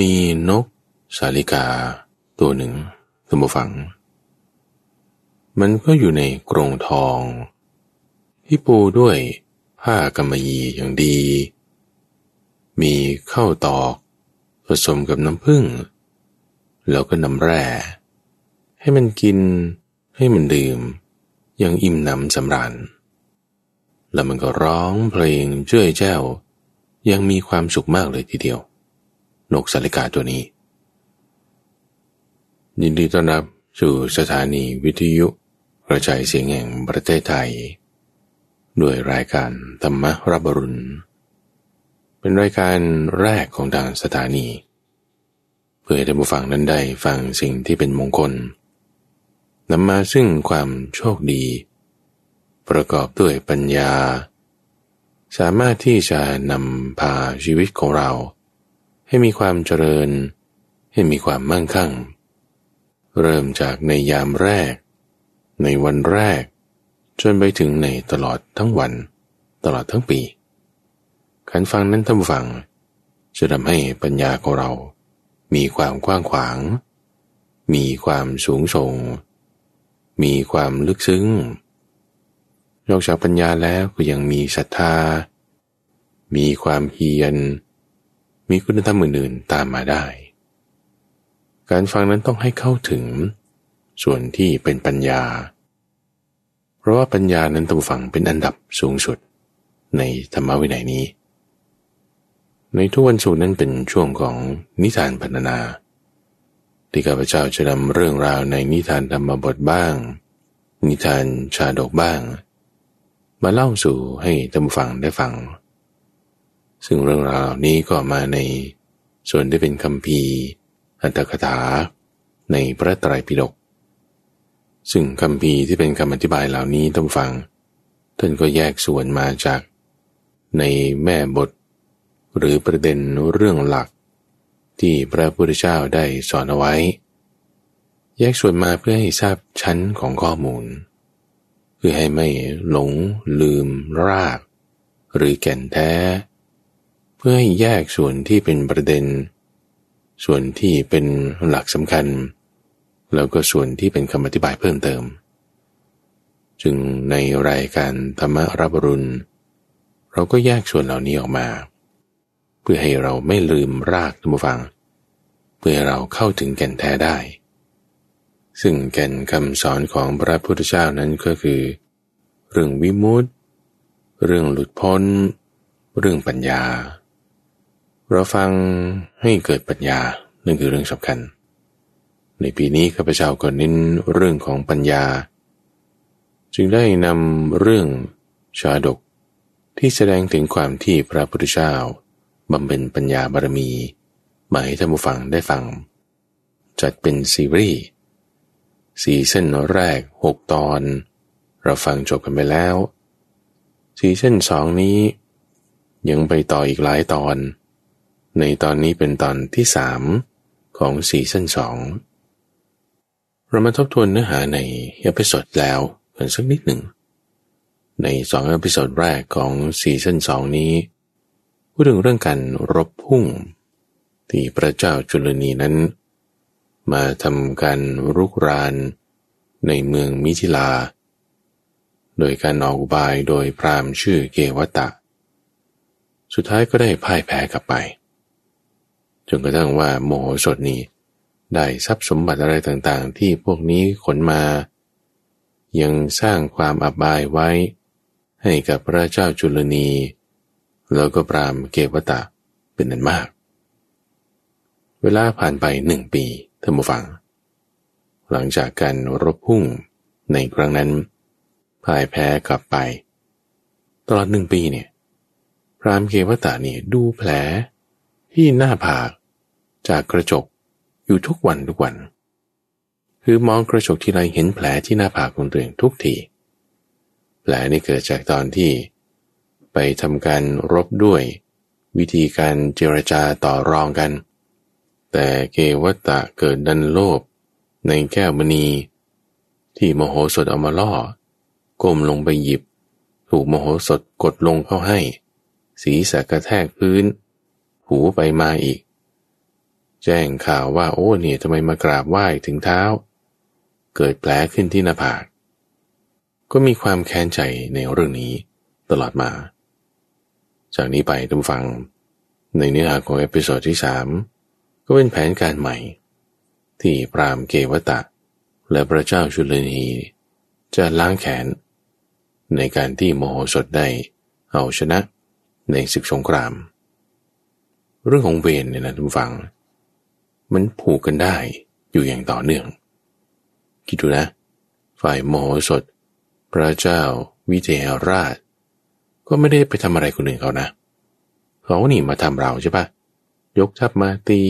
มีนกสาลิกาตัวหนึ่งสมบฝัง มันก็อยู่ในกรงทอง ที่ปูด้วยผ้ากำมะหยี่อย่างดี มีข้าวตอกผสมกับน้ำผึ้งแล้วก็น้ำแร่ ให้มันกินให้มันดื่ม อย่างอิ่มหนำสำราญแล้วมันก็ร้องเพลงเจ้ยแจ้ว ยังมีความสุขมากเลยทีเดียว นกสาลิกาตัวนี้ ยินดีต้อนรับสู่สถานีวิทยุกระจายเสียงแห่งประเทศไทย ด้วยรายการธรรมรับรุณ เป็นรายการแรกของทางสถานี เพื่อให้ท่านผู้ฟังนั้นได้ฟังสิ่งที่เป็นมงคลนำมาซึ่งความโชคดี ประกอบด้วยปัญญา สามารถที่จะนำพาชีวิตของเรา ให้มีความเจริญ ให้มีความมั่งคั่ง เริ่มจากในยามแรก ในวันแรก จนไปถึงในตลอดทั้งวัน ตลอดทั้งปีการฟังนั้นท่านฟัง จะทำให้ปัญญาของเรา มีความกว้างขวาง มีความสูงส่ง มีความลึกซึ้ง นอกจากปัญญาแล้วก็ยังมีศรัทธา มีความเพียร มีคุณธรรมอื่นๆตามมาได้ การฟังนั้นต้องให้เข้าถึง ส่วนที่เป็นปัญญา เพราะว่าปัญญานั้นต้องฟังเป็นอันดับสูงสุดในธรรมวินัยนี้ ในทุกวันศุกร์นั้นเป็นช่วงของนิทานพัฒนาที่ข้าพเจ้าจะนำเรื่องราวในนิทานธรรมบทบ้าง นิทานชาดกบ้าง มาเล่าสู่ให้ท่านฟังได้ฟัง ซึ่งเรื่องราวนี้ก็มาในส่วนที่เป็นคำพีอัตถกถา ในพระไตรปิฎกซึ่งคำพีที่เป็นคำอธิบายเหล่านี้ต้องฟัง ท่านก็แยกส่วนมาจาก ในแม่บท หรือประเด็นเรื่องหลัก ที่พระพุทธเจ้าได้สอนเอาไว้ แยกส่วนมาเพื่อให้ทราบชั้นของข้อมูล เพื่อให้ไม่หลงลืมราก หรือแก่นแท้ พื่อให้แยกส่วนที่เป็นประเด็น ส่วนที่เป็นหลักสำคัญ แล้วก็ส่วนที่เป็นคำอธิบายเพิ่มเติม จึงในรายการธรรมรับรุณ เราก็แยกส่วนเหล่านี้ออกมา เพื่อให้เราไม่ลืมรากทุกฟัง เพื่อเราเข้าถึงแก่นแท้ได้ ซึ่งแก่นคำสอนของพระพุทธเจ้านั้นก็คือ เรื่องวิมุตติ เรื่องหลุดพ้น เรื่องปัญญา เราฟังให้เกิดปัญญานั่นคือเรื่องสำคัญ ในปีนี้ข้าพเจ้าก็เน้นเรื่องของปัญญา จึงได้นำเรื่องชาดกที่แสดงถึงความที่พระพุทธเจ้าบำเพ็ญปัญญาบารมี มาให้ท่านผู้ฟังได้ฟัง จัดเป็นซีรีส์ซีซั่นแรกหกตอน เราฟังจบกันไปแล้วซีซั่นสองนี้ ยังไปต่ออีกหลายตอน ในตอนนี้เป็นตอนที่สามของ season สองเรามาทบทวนเนื้อหาใน episode แรกกันสักนิดหนึ่ง ในสอง episode แรกของ season สองนี้ พูดถึงเรื่องการรบพุ่ง ที่พระเจ้าจุลนีนั้น มาทำการรุกรานในเมืองมิถิลา โดยการออกอุบายโดยพราหมณ์ชื่อเกวัฏฏะ สุดท้ายก็ได้พ่ายแพ้กลับไป จนกระทั่งว่าโมโหสดนี้ ได้ทรัพย์สมบัติอะไรต่างๆ ที่พวกนี้ขนมา ยังสร้างความอับอายไว้ ให้กับพระเจ้าจุลนี แล้วก็ปรามเกวตะเป็นนันมาก เวลาผ่านไปหนึ่งปีท่านผู้ฟัง หลังจากการรบพุ่งในครั้งนั้นพ่ายแพ้กลับไป ตลอดหนึ่งปีเนี่ยพรามเกวตะเนี่ยดูแผลที่หน้าผาก จากกระจกอยู่ทุกวันทุกวัน คือมองกระจกที่ไรเห็นแผลที่หน้าผากของตัวเองทุกที แผลนี่เกิดจากตอนที่ ไปทำการรบด้วย วิธีการเจรจาต่อรองกัน แต่เกวัตตะเกิดดันโลภในแก้วมณี ที่มโหสถเอามาล่อ ก้มลงไปหยิบ ถูกมโหสถกดลงเข้าให้ศีรษะกระแทกพื้น หูไปมาอีก แจ้งข่าวว่าโอ้เนี่ยทำไมมากราบไหว้ถึงเท้า เกิดแผลขึ้นที่หน้าผาก ก็มีความแค้นใจในเรื่องนี้ตลอดมา จากนี้ไปท่านผู้ฟัง ในเนื้อหาของ episode ที่สามก็เป็นแผนการใหม่ ที่พรามเกวตะ และพระเจ้าชุลนีจะล้างแขน ในการที่โมโหสดได้เอาชนะในศึกสงคราม เรื่องของเวรเนี่ยนะทุกฟัง มันผูกกันได้อยู่อย่างต่อเนื่อง คิดดูนะ ฝ่ายโมโหสดพระเจ้าวิเทหราช ก็ไม่ได้ไปทำอะไรคนอื่นเขานะ เขาหนีมาทำเราใช่ปะยกทัพมาตี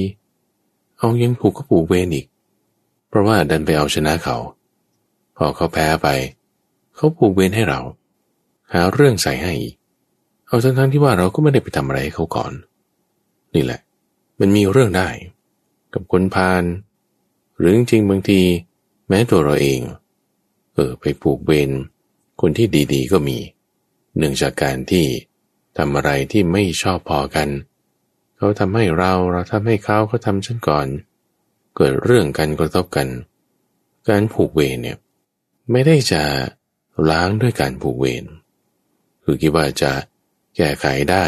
เอายังผูกก็ผูกเวรอีก เพราะว่าดันไปเอาชนะเขา พอเขาแพ้ไป เขาผูกเวรให้เรา หาเรื่องใส่ให้ เอาทั้งทั้งที่ว่าเราก็ไม่ได้ไปทำอะไรให้เขาก่อน นี่แหละ มันมีเรื่องได้ กับคนพาลหรือจริงบางทีแม้ตัวเราเอง เออไปผูกเวรคนที่ดีๆ ก็มี เนื่องจากการที่ทำอะไรที่ไม่ชอบพอกัน เขาทำให้เราเราทำให้เขาเขาทำฉันก่อน เกิดเรื่องกันกระทบกัน การผูกเวรเนี่ยไม่ได้จะล้างด้วยการผูกเวรคือคิดว่าจะแก้ไขได้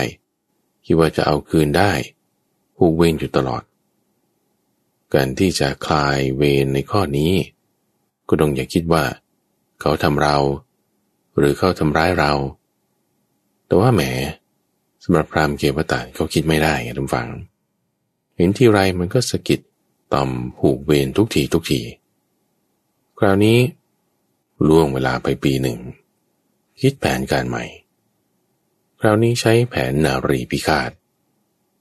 คิดว่าจะเอาคืนได้ ผูกเวรอยู่ตลอด การที่จะคลายเวรในข้อนี้ ก็ต้องอย่าคิดว่า เขาทำเรา หรือเขาทำร้ายเรา แต่ว่าแหมสำหรับพรามเกวตาเขาคิดไม่ได้ไงทุกฝัง เห็นที่ไรมันก็สะกิดต่อมผูกเวรทุกทีทุกที คราวนี้ ล่วงเวลาไปปีหนึ่ง คิดแผนการใหม่ คราวนี้ใช้แผนนารีพิฆาต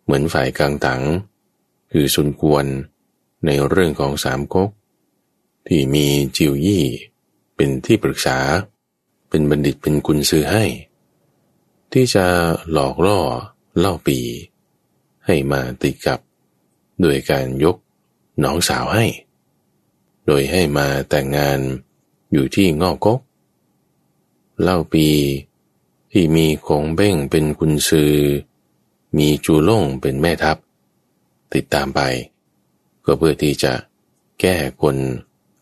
เหมือนฝ่ายกลางตัง คือสุนกวน ในเรื่องของสามก๊กที่มีจิวยี่ เป็นที่ปรึกษา เป็นบัณฑิตเป็นกุญซือให้ ที่จะหลอกล่อเล่าปี ให้มาติดกับ โดยการยกน้องสาวให้ โดยให้มาแต่งงานอยู่ที่งอกก๊กเล่าปีที่มีคงเบ้งเป็นกุญซือ มีจูล่งเป็นแม่ทัพ ติดตามไป ก็เพื่อที่จะแก้คน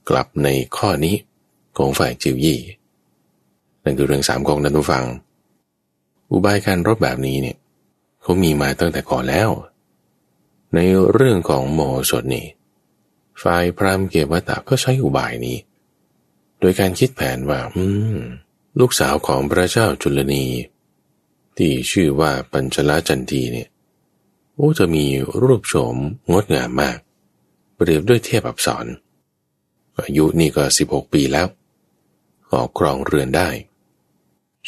กลับในข้อนี้ของฝ่ายจิวยี่นั่นคือเรื่องสามกองนันทุฟัง อุบายการรบแบบนี้เนี่ยเขามีมาตั้งแต่ก่อนแล้ว ในเรื่องของโมสดนี่ฝ่ายพรามเกวตาก็ใช้อุบายนี้ โดยการคิดแผนว่า อืม ลูกสาวของพระเจ้าจุลนี ที่ชื่อว่าปัญชลจันทีเนี่ย โอ้จะมีรูปโฉมงดงามมาก เปรียบด้วยเทียบอับสรอายุนี่ก็สิบหกปีแล้ว ออกครองเรือนได้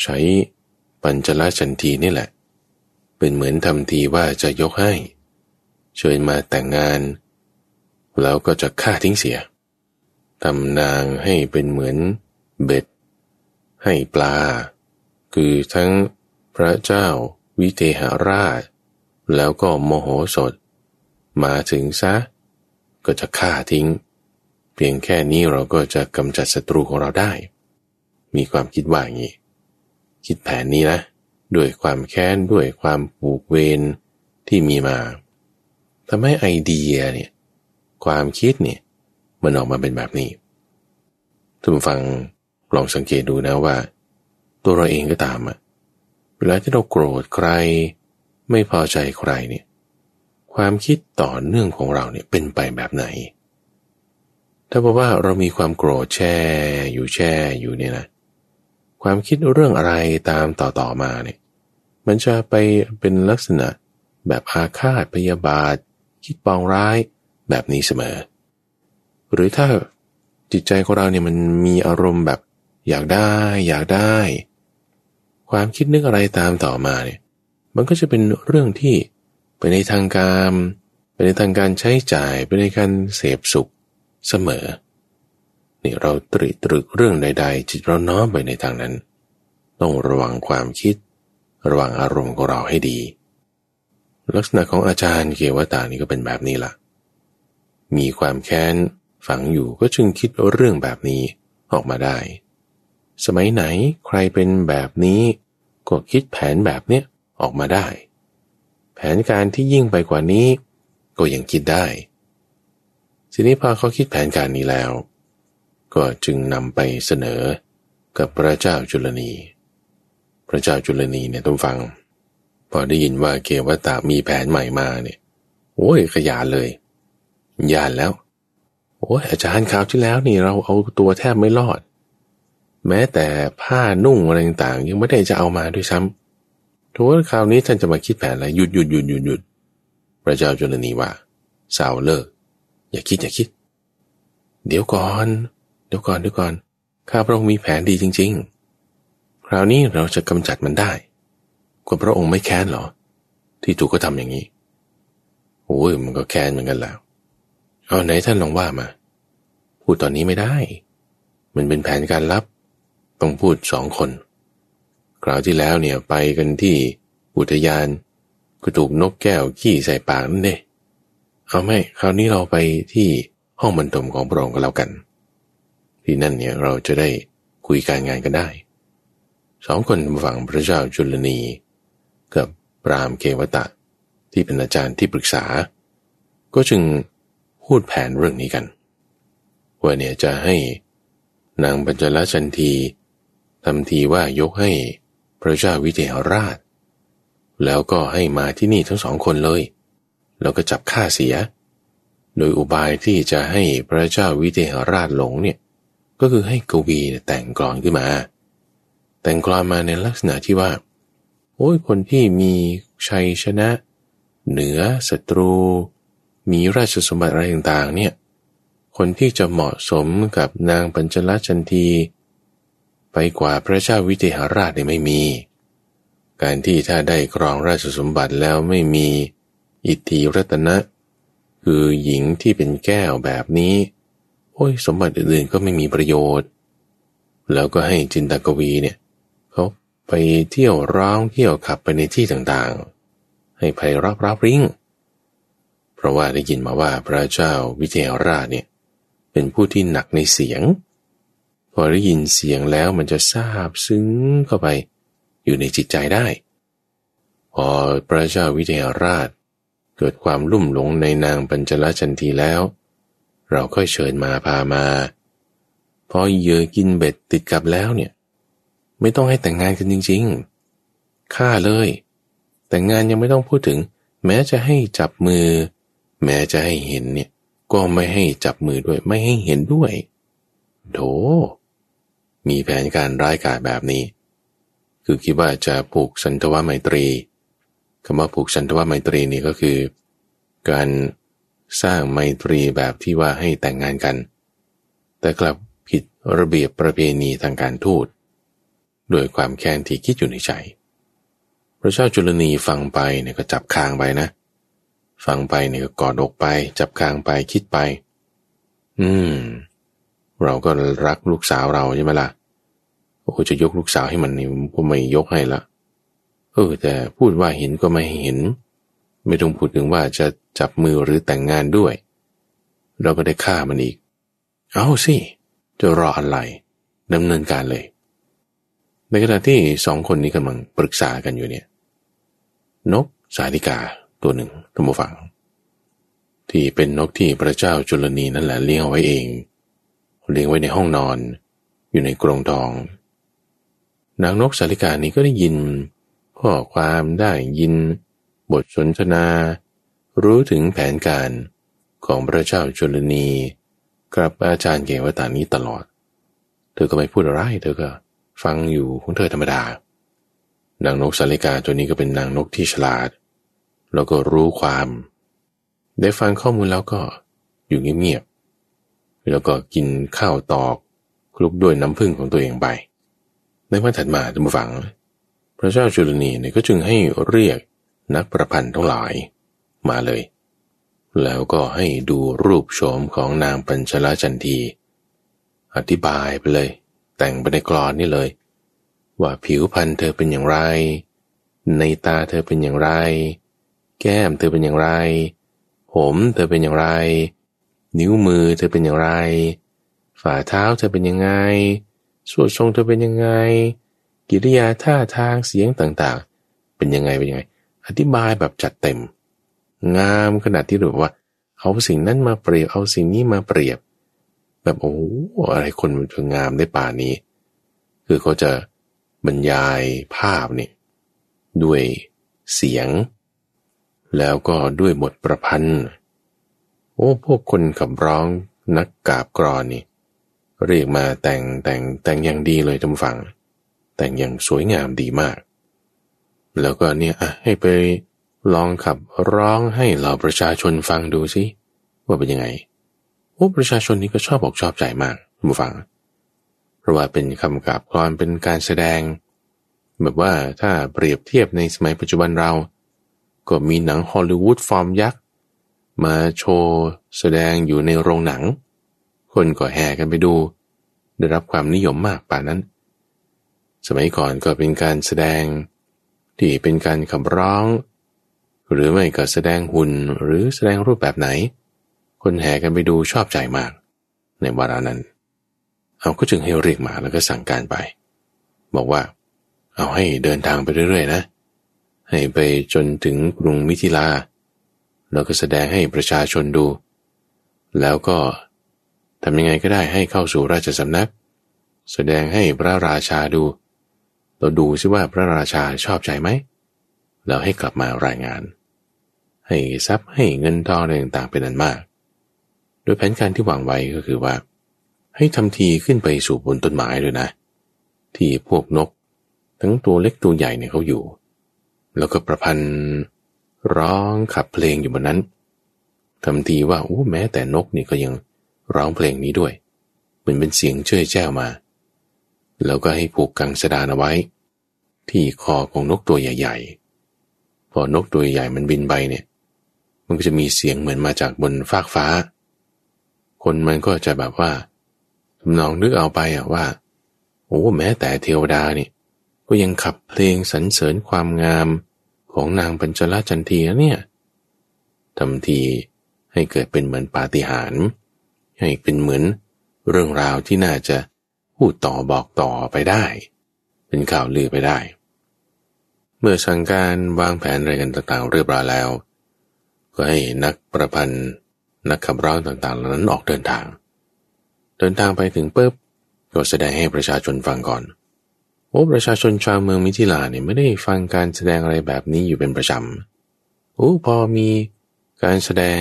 ใช้ปัญจลจันทีนี่แหละ เป็นเหมือนทำทีว่าจะยกให้ เชิญมาแต่งงาน แล้วก็จะฆ่าทิ้งเสียทำนางให้เป็นเหมือนเบ็ด ให้ปลา คือทั้งพระเจ้าวิเทหราช แล้วก็โมโหสด มาถึงซะ ก็จะฆ่าทิ้ง เพียงแค่นี้เราก็จะกำจัดศัตรูของเราได้ มีความคิดว่าอย่างนี้ คิดแผนนี้นะด้วยความแค้นด้วยความผูกเวรที่มีมาทำให้ไอเดียเนี่ยความคิดเนี่ยมันออกมาเป็นแบบนี้ทุกฟังลองสังเกตดูนะว่า ตัวเราเองก็ตามอะเวลาที่เราโกรธใคร ไม่พอใจใครเนี่ย ความคิดต่อเนื่องของเราเนี่ยเป็นไปแบบไหน ถ้าบอกว่าเรามีความโกรธแช่อยู่แช่อยู่เนี่ยนะ ความคิดเรื่องอะไรตามต่อต่อมาเนี่ย มันจะไปเป็นลักษณะแบบอาฆาตพยาบาท คิดปองร้ายแบบนี้เสมอ หรือถ้าจิตใจของเราเนี่ยมันมีอารมณ์แบบอยากได้อยากได้ ความคิดนึกอะไรตามต่อมาเนี่ย มันก็จะเป็นเรื่องที่ ไปในทางการไปในทางการใช้จ่ายไปในการเสพสุขเสมอ นี่เราตรีตรึกเรื่องใด ๆ จิตเราน้อมไปในทางนั้น ต้องระวังความคิด ระวังอารมณ์ของเราให้ดี ลักษณะของอาจารย์เกวตานี่ก็เป็นแบบนี้ละ่ะ มีความแค้นฝังอยู่ก็จึงคิดเรื่องแบบนี้ออกมาได้ สมัยไหนใครเป็นแบบนี้ ก็คิดแผนแบบเนี้ยออกมาได้ แผนการที่ยิ่งไปกว่านี้ ก็ยังคิดได้ ทีนี้พอเขาคิดแผนการนี้แล้ว ก็จึงนำไปเสนอกับพระเจ้าจุลนี พระเจ้าจุลนีเนี่ยต้องฟัง พอได้ยินว่าเกวตามีแผนใหม่มาเนี่ยโอ้ยขยานเลยยานแล้ว โอ้ยอาจารย์คราวที่แล้วนี่เราเอาตัวแทบไม่รอด แม้แต่ผ้านุ่งอะไรต่างยังไม่ได้จะเอามาด้วยซ้ำ ทุกคราวนี้ท่านจะมาคิดแผนอะไรหยุดหยุดหยุดหยุดหยุดพระเจ้าจุลนีว่าสาวเลิก อย่าคิดอย่าคิด เดี๋ยวก่อน เดี๋ยวก่อนเดี๋ยวก่อน ข้าพระองค์มีแผนดีจริง ๆ คราวนี้เราจะกำจัดมันได้กว่าพระองค์ไม่แค้นหรอ ที่ถูกก็ทำอย่างนี้โอ้ยมันก็แค้นเหมือนกันแล้ว เอาไหนท่านลองว่ามาพูดตอนนี้ไม่ได้ มันเป็นแผนการลับ ต้องพูดสองคน คราวที่แล้วเนี่ยไปกันที่อุทยานก็ถูกนกแก้วขี้ใส่ปากนั่นเด้เอาไม่คราวนี้เราไปที่ห้องบรรทมของพระองค์ก็แล้วกัน ที่นั่นเนี่ยเราจะได้คุยการงานกันได้สองคนฝั่งพระเจ้าจุลนีกับปรามเกวตะ ที่เป็นอาจารย์ที่ปรึกษา ก็จึงพูดแผนเรื่องนี้กัน ว่าเนี่ยจะให้นางปัญจลชันทีทำทีว่ายกให้ พระเจ้าวิเทหราช แล้วก็ให้มาที่นี่ทั้งสองคนเลย แล้วก็จับฆ่าเสีย โดยอุบายที่จะให้พระเจ้าวิเทหราชหลงเนี่ยก็คือให้กวีแต่งกลอนขึ้นมา แต่งกลอนมาในลักษณะที่ว่า โอ้ยคนที่มีชัยชนะ เหนือศัตรู มีราชสมบัติอะไรต่างๆเนี่ยคนที่จะเหมาะสมกับนางปัญจลจันที ไปกว่าพระเจ้าวิเทหราชเนี่ยไม่มี การที่ถ้าได้ครองราชสมบัติแล้วไม่มีอิทธิรัตนะ คือหญิงที่เป็นแก้วแบบนี้ โอ้ยสมบัติอื่นๆก็ไม่มีประโยชน์ แล้วก็ให้จินตกวีเนี่ยเขาไปเที่ยวร้องเที่ยวขับไปในที่ต่างๆ ให้ไพรับรับริ้ง เพราะว่าได้ยินมาว่าพระเจ้าวิเทหราชเนี่ยเป็นผู้ที่หนักในเสียง พอได้ยินเสียงแล้วมันจะซาบซึ้งเข้าไป อยู่ในจิตใจได้ พอพระเจ้าวิเทหราช เกิดความลุ่มหลงในนางปัญจลจันทีแล้ว เราค่อยเชิญมาพามา พอเยอกินเบ็ดติดกับแล้วเนี่ย ไม่ต้องให้แต่งงานกันจริงๆฆ่าเลย แต่งงานยังไม่ต้องพูดถึง แม้จะให้จับมือ แม้จะให้เห็นเนี่ยก็ไม่ให้จับมือด้วยไม่ให้เห็นด้วยโถ มีแผนการร้ายกาจแบบนี้ คือคิดว่าจะผูกสันทวไมตรีคำว่าผูกสันทวไมตรีนี่ก็คือ การสร้างไมตรีแบบที่ว่าให้แต่งงานกัน แต่กลับผิดระเบียบประเพณีทางการทูตโดยความแค้นที่คิดอยู่ในใจ พระเจ้าจุลนีฟังไปเนี่ยก็จับคางไปนะ ฟังไปเนี่ยก็กอดอกไป จับคางไปคิดไป อืม เราก็รักลูกสาวเราใช่ไหมละ่ะโอ้จะยกลูกสาวให้มันนี่ก็ไม่ยกให้ละเออแต่พูดว่าเห็นก็ไม่เห็น ไม่ต้องพูดถึงว่าจะจับมือหรือแต่งงานด้วย เราก็ได้ฆ่ามันอีก เอาสิจะรออะไรดำเนินการเลย ในขณะที่สองคนนี้กำลังปรึกษากันอยู่เนี่ย นกสาลิกาตัวหนึ่งท่านผู้ฟัง ที่เป็นนกที่พระเจ้าจุลนีนั่นแหละเลี้ยงไว้เอง เลี้ยงไว้ในห้องนอน อยู่ในกรงทอง นางนกสาลิกานี้ก็ได้ยินข้อความได้ยิน บทสนทนา รู้ถึงแผนการของพระเจ้าจุลนีกับอาจารย์เกวตานี้ตลอด เธอก็ไม่พูดอะไร เธอก็ฟังอยู่ของเธอธรรมดา นางนกสาลิกาตัวนี้ก็เป็นนางนกที่ฉลาด แล้วก็รู้ความ ได้ฟังข้อมูลแล้วก็อยู่เงียบ แล้วก็กินข้าวตอกคลุกด้วยน้ำผึ้งของตัวเองไป ในวันถัดมาท่านผู้ฟัง พระเจ้าจุลนีเนี่ยก็จึงให้เรียกนักประพันธ์ทั้งหลายมาเลย แล้วก็ให้ดูรูปโฉมของนางปัญชลจันที อธิบายไปเลย แต่งไปในกรอนนี่เลย ว่าผิวพรรณเธอเป็นอย่างไร ในตาเธอเป็นอย่างไร แก้มเธอเป็นอย่างไร ผมเธอเป็นอย่างไร นิ้วมือเธอเป็นอย่างไร ฝ่าเท้าเธอเป็นยังไงสวดทรงเธอเป็นยังไง กิริยาท่าทางเสียงต่างๆ เป็นยังไงเป็นยังไง อธิบายแบบจัดเต็ม งามขนาดที่แบบว่า เอาสิ่งนั้นมาเปรียบเอาสิ่งนี้มาเปรียบ แบบโอ้อะไรคนมันจะงามได้ป่านี้ คือเขาจะบรรยายภาพนี่ด้วยเสียง แล้วก็ด้วยบทประพันธ์ โอ้พวกคนขับร้องนักกาบกรอนนี่ เรียกมาแต่งแต่งแต่งอย่างดีเลยท่านฟัง แต่งอย่างสวยงามดีมาก แล้วก็เนี่ยอะให้ไปลองขับร้องให้เหล่าประชาชนฟังดูสิว่าเป็นยังไงโอ้ประชาชนนี่ก็ชอบอกชอบใจมากท่านฟัง เพราะว่าเป็นคำกาบกรอนเป็นการแสดง แบบว่าถ้าเปรียบเทียบในสมัยปัจจุบันเรา ก็มีหนังฮอลลีวูดฟอร์มยักษ์ มาโชว์แสดงอยู่ในโรงหนัง คนก็แห่กันไปดู ได้รับความนิยมมากป่านั้น สมัยก่อนก็เป็นการแสดง ที่เป็นการขับร้อง หรือไม่ก็แสดงหุ่นหรือแสดงรูปแบบไหน คนแห่กันไปดูชอบใจมาก ในวาระนั้น เอาก็จึงให้เรียกมาแล้วก็สั่งการไป บอกว่า เอาให้เดินทางไปเรื่อยๆนะ ให้ไปจนถึงกรุงมิถิลา แล้วก็แสดงให้ประชาชนดู แล้วก็ทำยังไงก็ได้ให้เข้าสู่ราชสำนัก แสดงให้พระราชาดู เราดูซิว่าพระราชาชอบใจไหม แล้วให้กลับมารายงาน ให้ทรัพย์ให้เงินทองอะไรต่างๆเป็นอันมาก โดยแผนการที่วางไว้ก็คือว่า ให้ทำทีขึ้นไปสู่บนต้นไม้เลยนะ ที่พวกนก ทั้งตัวเล็กตัวใหญ่เนี่ยเขาอยู่ แล้วก็ประพันธ์ ร้องขับเพลงอยู่บนนั้นทำทีว่าโอ้แม้แต่นกนี่ก็ยังร้องเพลงนี้ด้วย เหมือนเป็นเสียงเชื่อแจ้วมา แล้วก็ให้ผูกกังสดานเอาไว้ ที่คอของนกตัวใหญ่ ๆ พอนกตัวใหญ่มันบินไปเนี่ย มันก็จะมีเสียงเหมือนมาจากบนฟากฟ้า คนมันก็จะแบบว่าทำนองนึกเอาไปอะว่า โอ้แม้แต่เทวดานี่ก็ยังขับเพลงสรรเสริญความงาม ของนางปัญจลจันทีเนี่ยทำทีให้เกิดเป็นเหมือนปาฏิหาริย์ให้เป็นเหมือนเรื่องราวที่น่าจะพูดต่อบอกต่อไปได้ เป็นข่าวลือไปได้ เมื่อสั่งการวางแผนอะไรกันต่างๆเรียบร้อยแล้ว ก็ให้นักประพันธ์นักขับร้องต่างๆเหล่านั้นออกเดินทาง เดินทางไปถึงปุ๊บก็แสดงให้ประชาชนฟังก่อน โอ้ประชาชนชาวเมืองมิถิลาเนี่ยไม่ได้ฟังการแสดงอะไรแบบนี้อยู่เป็นประจำโอ้พอมีการแสดง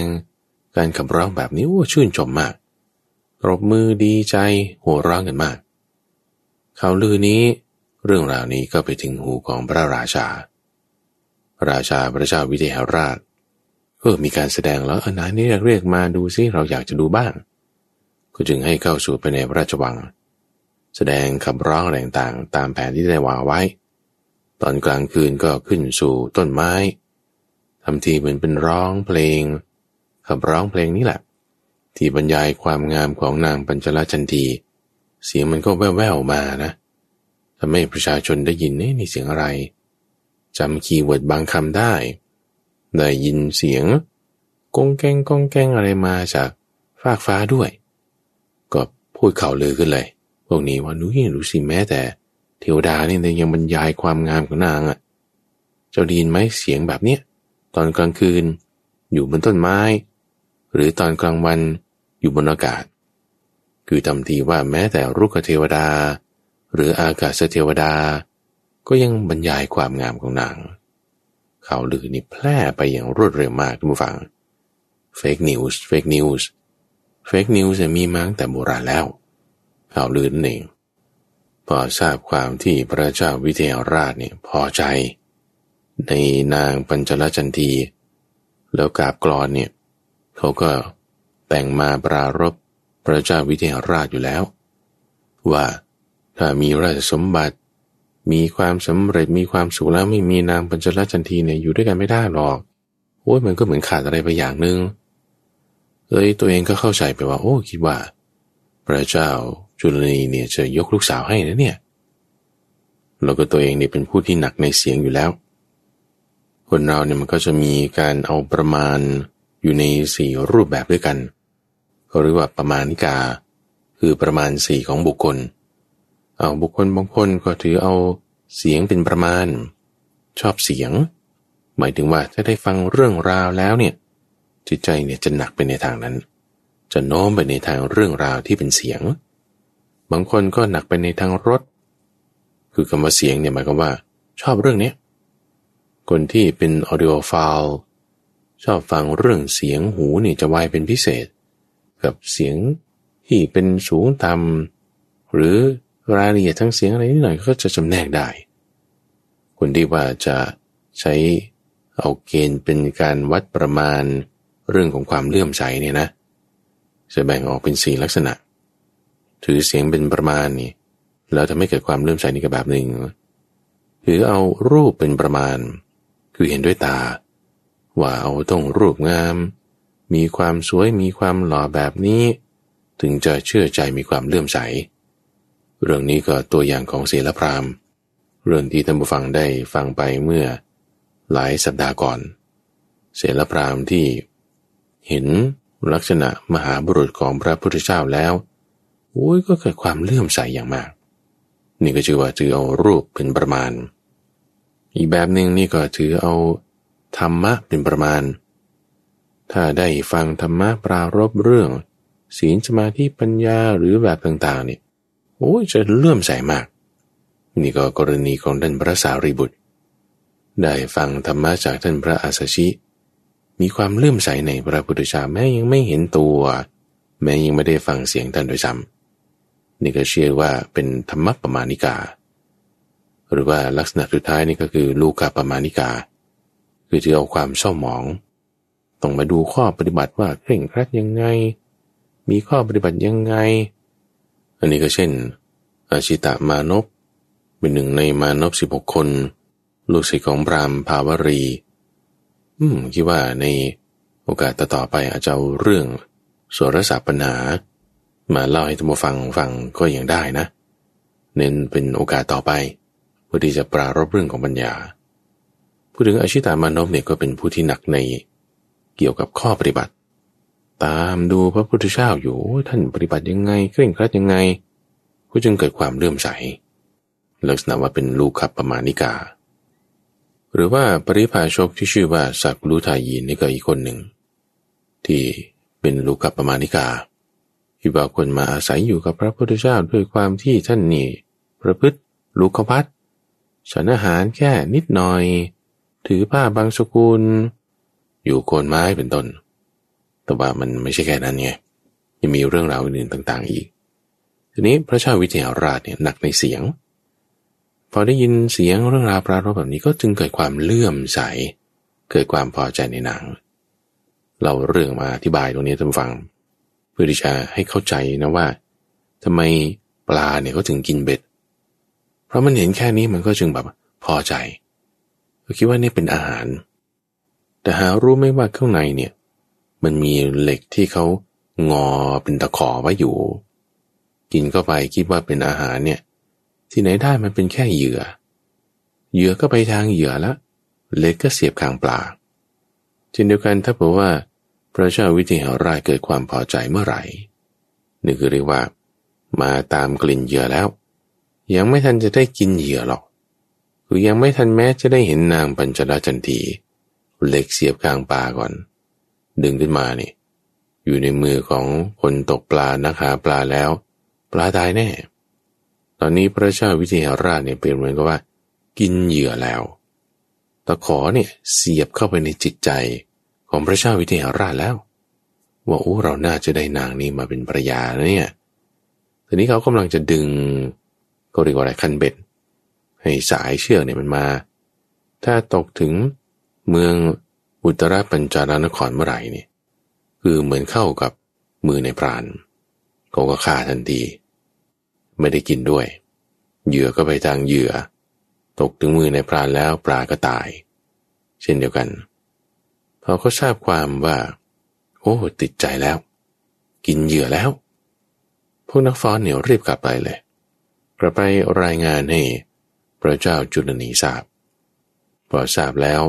การขับร้องแบบนี้โอ้ชื่นชมมากรบมือดีใจหัวร้องกันมากข่าวลือนี้ เรื่องราวนี้ก็ไปถึงหูของพระราชา ราชาพระเจ้าวิเทหราชเออมีการแสดงแล้วอนานี่เรียกมาดูซิเราอยากจะดูบ้าง ก็จึงให้เข้าสู่ไปในพระราชวัง แสดงคำร้องอะไรต่างๆ ตามแผนที่ได้วางไว้ ตอนกลางคืนก็ขึ้นสู่ต้นไม้ทำทีเหมือนเป็นร้องเพลงคำร้องเพลงนี้แหละ ที่บรรยายความงามของนางปัญจลจันทีเสียงมันก็แว่วๆมานะทำให้ประชาชนได้ยินนี่นี่เสียงอะไรจำคีย์เวิร์ดบางคำได้ ได้ยินเสียงกงแกงกงแกงอะไรมาจากฟากฟ้าด้วย ก็พูดข่าวลือขึ้นเลย วกนี้ว่านุ้ยรู้สิแม้แต่ เทวดาเนี่ยยังบรรยายความงามของนางอะเจ้าดีนไหมเสียงแบบเนี้ยตอนกลางคืน อยู่บนต้นไม้ หรือตอนกลางวันอยู่บนอากาศ คือทำทีว่าแม้แต่รุกขเทวดา หรืออากาศเทวดา ก็ยังบรรยายความงามของนางข่าวลือนี่แพร่ไปอย่างรวดเร็วมากท่านผู้ฟัง fake news fake news fake news มีมาตั้งแต่โบราณแล้ว ข่าวลือนั่นเอง พอทราบความที่พระเจ้าวิเทหราชเนี่ยพอใจ ในนางปัญจลจันที แล้วกาพย์กลอนเนี่ยเขาก็แต่งมาปรารบพระเจ้าวิเทหราชอยู่แล้ว ว่าถ้ามีราชสมบัติมีความสำเร็จมีความสุขแล้วไม่มีนางปัญจลจันทีเนี่ยอยู่ด้วยกันไม่ได้หรอกโอ้ยมันก็เหมือนขาดอะไรไปอย่างหนึง่งเลยตัวเองก็เข้าใจไปว่า โอ้คิดว่า พระเจ้า จุลนีเนี่ยจะยกลูกสาวให้นะเนี่ยแล้วก็ตัวเองเนี่ยเป็นผู้ที่หนักในเสียงอยู่แล้ว คนเราเนี่ยมันก็จะมีการเอาประมาณอยู่ในสี่รูปแบบด้วยกันเขาเรียกว่าประมาณกา คือประมาณสี่ของบุคคล เอาบุคคลบางคนก็ถือเอาเสียงเป็นประมาณ ชอบเสียง หมายถึงว่าถ้าได้ฟังเรื่องราวแล้วเนี่ยจิตใจเนี่ยจะหนักไปในทางนั้น จะโน้มไปในทางเรื่องราวที่เป็นเสียง บางคนก็หนักไปในทางรสคือคำว่าเสียงเนี่ยหมายความว่า ชอบเรื่องนี้คนที่เป็นออดิโอไฟล์ชอบฟังเรื่องเสียงหูนี่จะไวเป็นพิเศษ กับเสียงที่เป็นสูงต่ำหรือรายละเอียดทั้งเสียงอะไรนิดหน่อยก็จะจำแนกได้ คนที่ว่าจะใช้เอาเกณฑ์เป็นการวัดประมาณเรื่องของความเลื่อมใสเนี่ยนะ จะแบ่งออกเป็นสี่ลักษณะ ถือเสียงเป็นประมาณนี่แล้วทำให้เกิดความเลื่อมใสนี่ก็แบบหนึ่งถือเอารูปเป็นประมาณ คือเห็นด้วยตา ว่าเอาต้องรูปงาม มีความสวยมีความหล่อแบบนี้ ถึงจะเชื่อใจมีความเลื่อมใส เรื่องนี้ก็ตัวอย่างของเสลพรามเรื่องที่ท่านผู้ฟังได้ฟังไปเมื่อหลายสัปดาห์ก่อน เสลพรามที่เห็นลักษณะมหาบุรุษของพระพุทธเจ้าแล้ว โอ้ยก็เกิดความเลื่อมใสอย่างมาก นี่ก็ชื่อว่าถือเอารูปเป็นประมาณ อีกแบบหนึ่งนี่ก็ถือเอาธรรมะเป็นประมาณ ถ้าได้ฟังธรรมะปรารบเรื่อง ศีลสมาธิปัญญาหรือแบบต่างๆเนี่ยโอ้ยจะเลื่อมใสมาก นี่ก็กรณีของท่านพระสารีบุตร ได้ฟังธรรมะจากท่านพระอาสชิ มีความเลื่อมใสในพระพุทธเจ้าแม้ยังไม่เห็นตัว แม้ยังไม่ได้ฟังเสียงท่านโดยซ้ำ นี่ก็เชื่อว่าเป็นธรรมปมาณิกา หรือว่าลักษณะสุดท้ายนี่ก็คือลูกาปมาณิกา คือที่เอาความเศร้าหมอง ต้องมาดูข้อปฏิบัติว่าเคร่งครัดยังไง มีข้อปฏิบัติยังไง อันนี้ก็เช่น อาชิตามานพเป็นหนึ่งในมานพสิบหกคน ลูกศิษย์ของพรามภาวรี อืมคิดว่าในโอกาสต่อไปอาจจะเอาเรื่องสวรสาปัญหา มาเล่าให้ท่านผู้ฟังฟังก็ยังได้นะ เน้นเป็นโอกาสต่อไปเพื่อที่จะปรารบเรื่องของปัญญาพูดถึงอาชิตามานพเนี่ยก็เป็นผู้ที่หนักในเกี่ยวกับข้อปฏิบัติ ตามดูพระพุทธเจ้าอยู่ท่านปฏิบัติยังไงเคร่งครัดยังไง ก็จึงเกิดความเลื่อมใส ลักษณะว่าเป็นลูกขับประมาณิกา หรือว่าปริพาชกที่ชื่อว่าสักลุทายีนี่ก็อีกคนหนึ่ง ที่เป็นลูกกับประมาณิกา ที่ว่าคนมาอาศัยอยู่กับพระพุทธเจ้าด้วยความที่ท่านนี่ประพฤติลูกพัดฉันอาหารแค่นิดหน่อย ถือผ้าบางสกุล อยู่โคนไม้เป็นต้น แต่ว่ามันไม่ใช่แค่นั้นไงยังมีเรื่องราวอื่นต่าง ๆ อีก ทีนี้พระเจ้าวิเทหราชเนี่ยหนักในเสียง พอได้ยินเสียงเรื่องราวปรารบแบบนี้ก็จึงเกิดความเลื่อมใส เกิดความพอใจในหนังเราเรื่องมาอธิบายตรงนี้ท่านฟัง เพื่อที่จะให้เข้าใจนะว่าทำไมปลาเนี่ยเขาถึงกินเบ็ด เพราะมันเห็นแค่นี้มันก็จึงแบบพอใจก็คิดว่านี่เป็นอาหาร แต่หารู้ไหมว่าข้างในเนี่ย มันมีเหล็กที่เขางอเป็นตะขอไว้อยู่ กินเข้าไปคิดว่าเป็นอาหารเนี่ย ที่ไหนได้มันเป็นแค่เหยื่อ เหยื่อก็ไปทางเหยื่อละเหล็กก็เสียบคางปลาเช่นเดียวกันถ้าบอกว่า พระเจ้าวิเทหราชเกิดความพอใจเมื่อไหร่นี่คือเรียกว่า มาตามกลิ่นเหยื่อแล้ว ยังไม่ทันจะได้กินเหยื่อหรอก คือยังไม่ทันแม้จะได้เห็นนางปัญจราจันทีเหล็กเสียบกลางปลาก่อน ดึงขึ้นมานี่ อยู่ในมือของคนตกปลานักหาปลาแล้ว ปลาตายแน่ ตอนนี้พระเจ้าวิเทหราชเนี่ยเป็นเหมือนกับว่า กินเหยื่อแล้วตะขอเนี่ยเสียบเข้าไปในจิตใจ ของพระเจ้าวิเทหราชแล้ว ว่าโอ้เราน่าจะได้นางนี้มาเป็นภรรยาเนี่ยทีนี้เขากำลังจะดึงก็เรียกว่าอะไรคันเบ็ด ให้สายเชือกเนี่ยมันมา ถ้าตกถึงเมืองอุตรปัญจารนครเมื่อไหร่เนี่ยคือเหมือนเข้ากับมือในพรานเขาก็ฆ่าทันที ไม่ได้กินด้วย เหยื่อก็ไปทางเหยื่อ ตกถึงมือในพรานแล้วปลาก็ตาย เช่นเดียวกัน เขาทราบความว่า โอ้ ติดใจแล้ว กินเหยื่อแล้ว พวกนักฟ้อนเนี่ยรีบกลับไปเลยกลับไปรายงานให้พระเจ้าจุลนีทราบพอทราบแล้ว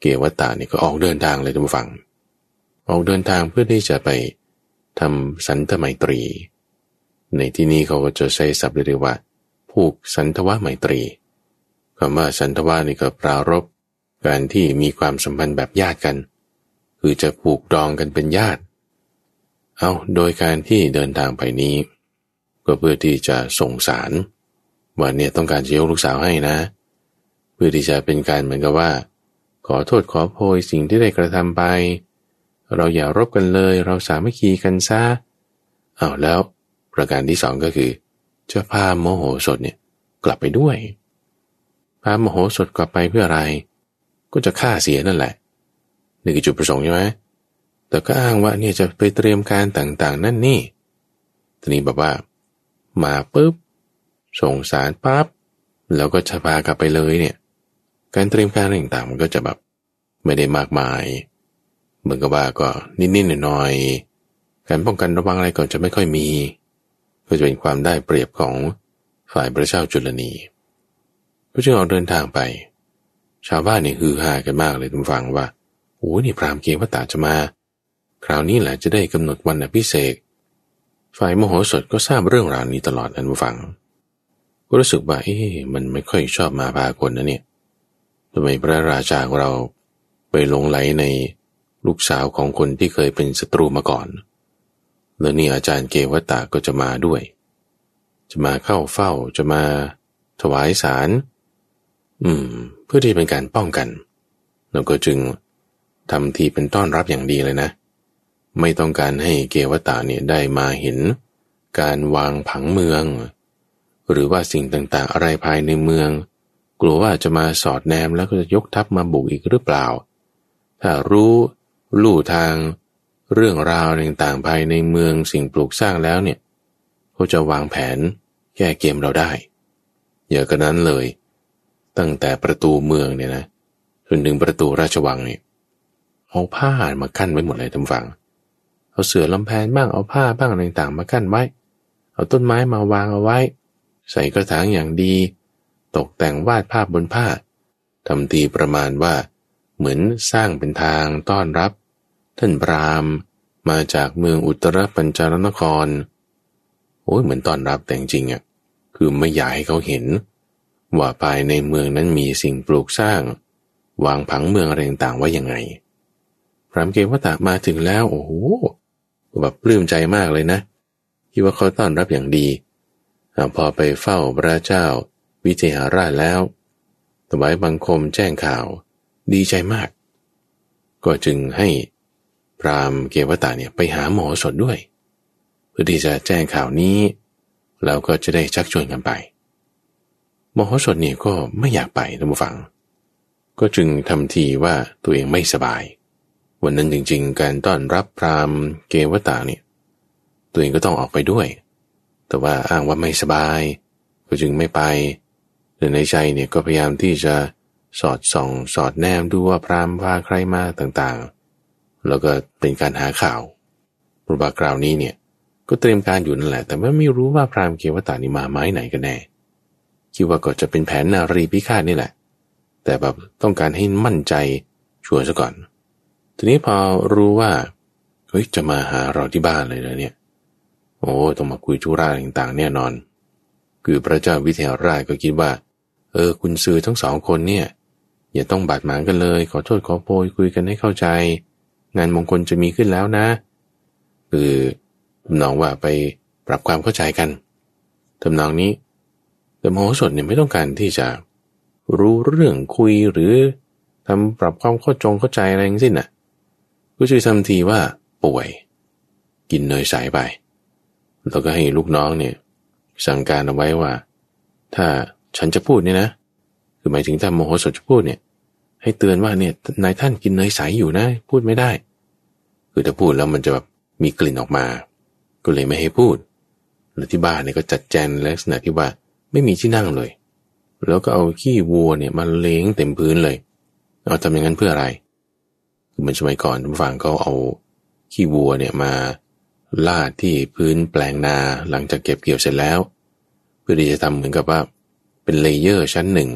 เกวัตตาเนี่ยก็ออกเดินทางเลยทุกฝังออกเดินทางเพื่อที่จะไปทำสันตไมตรี ในที่นี้เขาก็จะใช้ศัพท์เรียกว่าผูกสันทวะไมตรีคำว่าสันทวะนี่ก็ปรารบ การที่มีความสัมพันธ์แบบญาติกัน คือจะผูกดองกันเป็นญาติ เอาโดยการที่เดินทางไปนี้ ก็เพื่อที่จะส่งสารว่าเนี่ยต้องการจะยกลูกสาวให้นะ เพื่อที่จะเป็นการเหมือนกับว่า ขอโทษขอโพยสิ่งที่ได้กระทำไป เราอย่ารบกันเลย เราสามัคคีกันซะเอาแล้วประการที่สองก็คือ จะพาโมโหสดเนี่ยกลับไปด้วยพาโมโหสดกลับไปเพื่ออะไร ก็จะฆ่าเสียนั่นแหละนี่คือจุดประสงค์ใช่ไหมแต่ก็อ้างว่าเนี่ยจะไปเตรียมการต่างๆ นั่นนี่ ทีนี้แบบว่า มาปุ๊บ ส่งสารปั๊บ แล้วก็จะพากลับไปเลยเนี่ย การเตรียมการต่างๆ มันก็จะแบบไม่ได้มากมาย เหมือนกับว่าก็นิดๆหน่อยๆ การป้องกันระวังอะไรก็จะไม่ค่อยมี ก็จะเป็นความได้เปรียบของฝ่ายพระเจ้าจุลนีพระเจ้าออกเดินทางไป ชาวบ้านเนี่ยฮือฮากันมากเลยทุกฝังว่าโอ้นี่พรามเกวตาจะมา คราวนี้แหละจะได้กำหนดวันอภิเษกฝ่ายมโหสถก็ทราบเรื่องราวนี้ตลอดอันฟังก็รู้สึกว่าเอ๊ะมันไม่ค่อยชอบมาพากลนะเนี่ยทำไมพระราชาของเราไปหลงไหลในลูกสาวของคนที่เคยเป็นศัตรูมาก่อน แล้วนี่อาจารย์เกวตาก็จะมาด้วย จะมาเข้าเฝ้าจะมาถวายสาร อืม พื่อที่เป็นการป้องกันแล้วก็จึงทำทีเป็นต้อนรับอย่างดีเลยนะ ไม่ต้องการให้เกวตาเนี่ยได้มาเห็น การวางผังเมือง หรือว่าสิ่งต่างๆ อะไรภายในเมือง กลัวว่าจะมาสอดแนมแล้วก็จะยกทัพมาบุกอีกหรือเปล่า ถ้ารู้ลู่ทางเรื่องราวต่างๆภายในเมืองสิ่งปลูกสร้างแล้วเนี่ยเขาจะวางแผนแก้เกมเราได้ อย่ากระนั้นเลย ตั้งแต่ประตูเมืองเนี่ยนะจนถึงประตูราชวังเนี่ยเอาผ้ามากั้นไว้หมดเลยทั้งฝั่งเอาเสือลำแพนบ้างเอาผ้าบ้างต่างๆมากั้นไว้ เอาต้นไม้มาวางเอาไว้ ใส่กระถางอย่างดี ตกแต่งวาดภาพบนผ้าทำทีประมาณว่า เหมือนสร้างเป็นทางต้อนรับ ท่านพรามมาจากเมืองอุตรปัญจารนคร โอ้ยเหมือนต้อนรับแต่จริงอะคือไม่อยากให้เขาเห็น ว่าภายในเมืองนั้นมีสิ่งปลูกสร้าง วางผังเมืองอะไรต่างๆไว้ยังไง พรามเกวตามาถึงแล้วโอ้โหแบบปลื้มใจมากเลยนะ คิดว่าเขาต้อนรับอย่างดีพอไปเฝ้าพระเจ้า วิเทหราชแล้วถวายบังคมแจ้งข่าว ดีใจมาก ก็จึงให้พรามเกวตาเนี่ยไปหาหมอสดด้วย เพื่อที่จะแจ้งข่าวนี้ แล้วก็จะได้ชักชวนกันไป หมอสดเนี่ยก็ไม่อยากไปท่านผู้ฟัง ก็จึงทำทีว่าตัวเองไม่สบาย วันนั้นจริง ๆ การต้อนรับพรามเกวตาเนี่ยตัวเองก็ต้องออกไปด้วย แต่ว่าอ้างว่าไม่สบาย ก็จึงไม่ไปแต่ในใจเนี่ยก็พยายามที่จะสอดส่อง สอดแนมดูว่าพรามว่าใครมาต่างๆ แล้วก็เป็นการหาข่าวปรบากราวนี้เนี่ยก็เตรียมการอยู่นั่นแหละ แต่ไม่รู้ว่าพรามเกวตานี่มาไม้ไหนกันแน่ คิดว่าก็จะเป็นแผนนารีพิฆาตนี่แหละ แต่แบบต้องการให้มั่นใจชัวร์ซะก่อน ทีนี้พอรู้ว่าเฮ้ยจะมาหาเราที่บ้านเลยนะเนี่ย โอ้ต้องมาคุยธุระต่างๆ แน่นอน คือพระเจ้าวิเทหราชก็คิดว่า เออ คุณซื้อทั้งสองคนเนี่ยอย่าต้องบาดหมางกันเลย ขอโทษขอโพยคุยกันให้เข้าใจ งานมงคลจะมีขึ้นแล้วนะ คือนองว่าไปปรับความเข้าใจกันทำนองนี้ แต่มโหสถเนี่ยไม่ต้องการที่จะรู้เรื่องคุยหรือทำปรับความเข้าจงเข้าใจอะไรทั้งสิ้นน่ะก็ช่วยทำทีว่าป่วย กินเนยใสไปแล้วก็ให้ลูกน้องเนี่ยสั่งการเอาไว้ว่า ถ้าฉันจะพูดเนี่ยนะ คือหมายถึงถ้าโมโหสถจะพูดเนี่ย ให้เตือนว่าเนี่ยนายท่านกินเนยใสอยู่นะ พูดไม่ได้ คือถ้าพูดแล้วมันจะแบบมีกลิ่นออกมา ก็เลยไม่ให้พูด แล้วที่บ้านเนี่ยก็จัดแจงลักษณะที่ว่า ไม่มีที่นั่งเลย แล้วก็เอาขี้วัวเนี่ยมาละเลงเต็มพื้นเลย เอาทำอย่างนั้นเพื่ออะไรคือเหมือนสมัยก่อนท่านผู้ฟังเขาเอาขี้วัวเนี่ยมาลาดที่พื้นแปลงนาหลังจากเก็บเกี่ยวเสร็จแล้ว เพื่อที่จะทำเหมือนกับว่าเป็น layer ชั้นหนึ่ง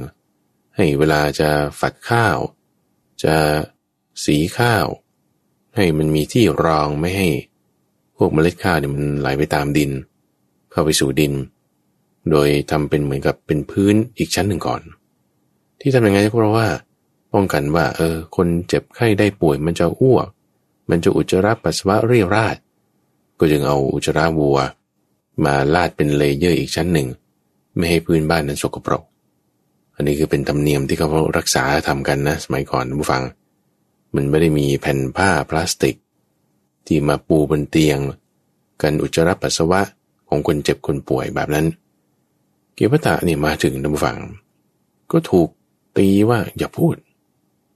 ให้เวลาจะฝัดข้าว จะสีข้าว ให้มันมีที่รองไม่ให้ พวกเมล็ดข้าวเนี่ยมันไหลไปตามดิน เข้าไปสู่ดิน โดยทำเป็นเหมือนกับเป็นพื้นอีกชั้นหนึ่งก่อน ที่ทำอย่างไงเพราะว่า ป้องกันว่า เออ คนเจ็บไข้ได้ป่วยมันจะอ้วก มันจะอุจจาระปัสสาวะเรียราดก็จึงเอาอุจจาระวัว มาลาดเป็น layer อีกชั้นหนึ่ง ไม่ให้พื้นบ้านนั้นสกปรก อันนี้คือเป็นธรรมเนียมที่เขารักษาทำกันนะ สมัยก่อนผู้ฟัง มันไม่ได้มีแผ่นผ้าพลาสติก ที่มาปูบนเตียง กันอุจจาระปัสสาวะของคนเจ็บคนป่วยแบบนั้น เกวตะนี่มาถึงนับฟัง ก็ถูกตีว่าอย่าพูด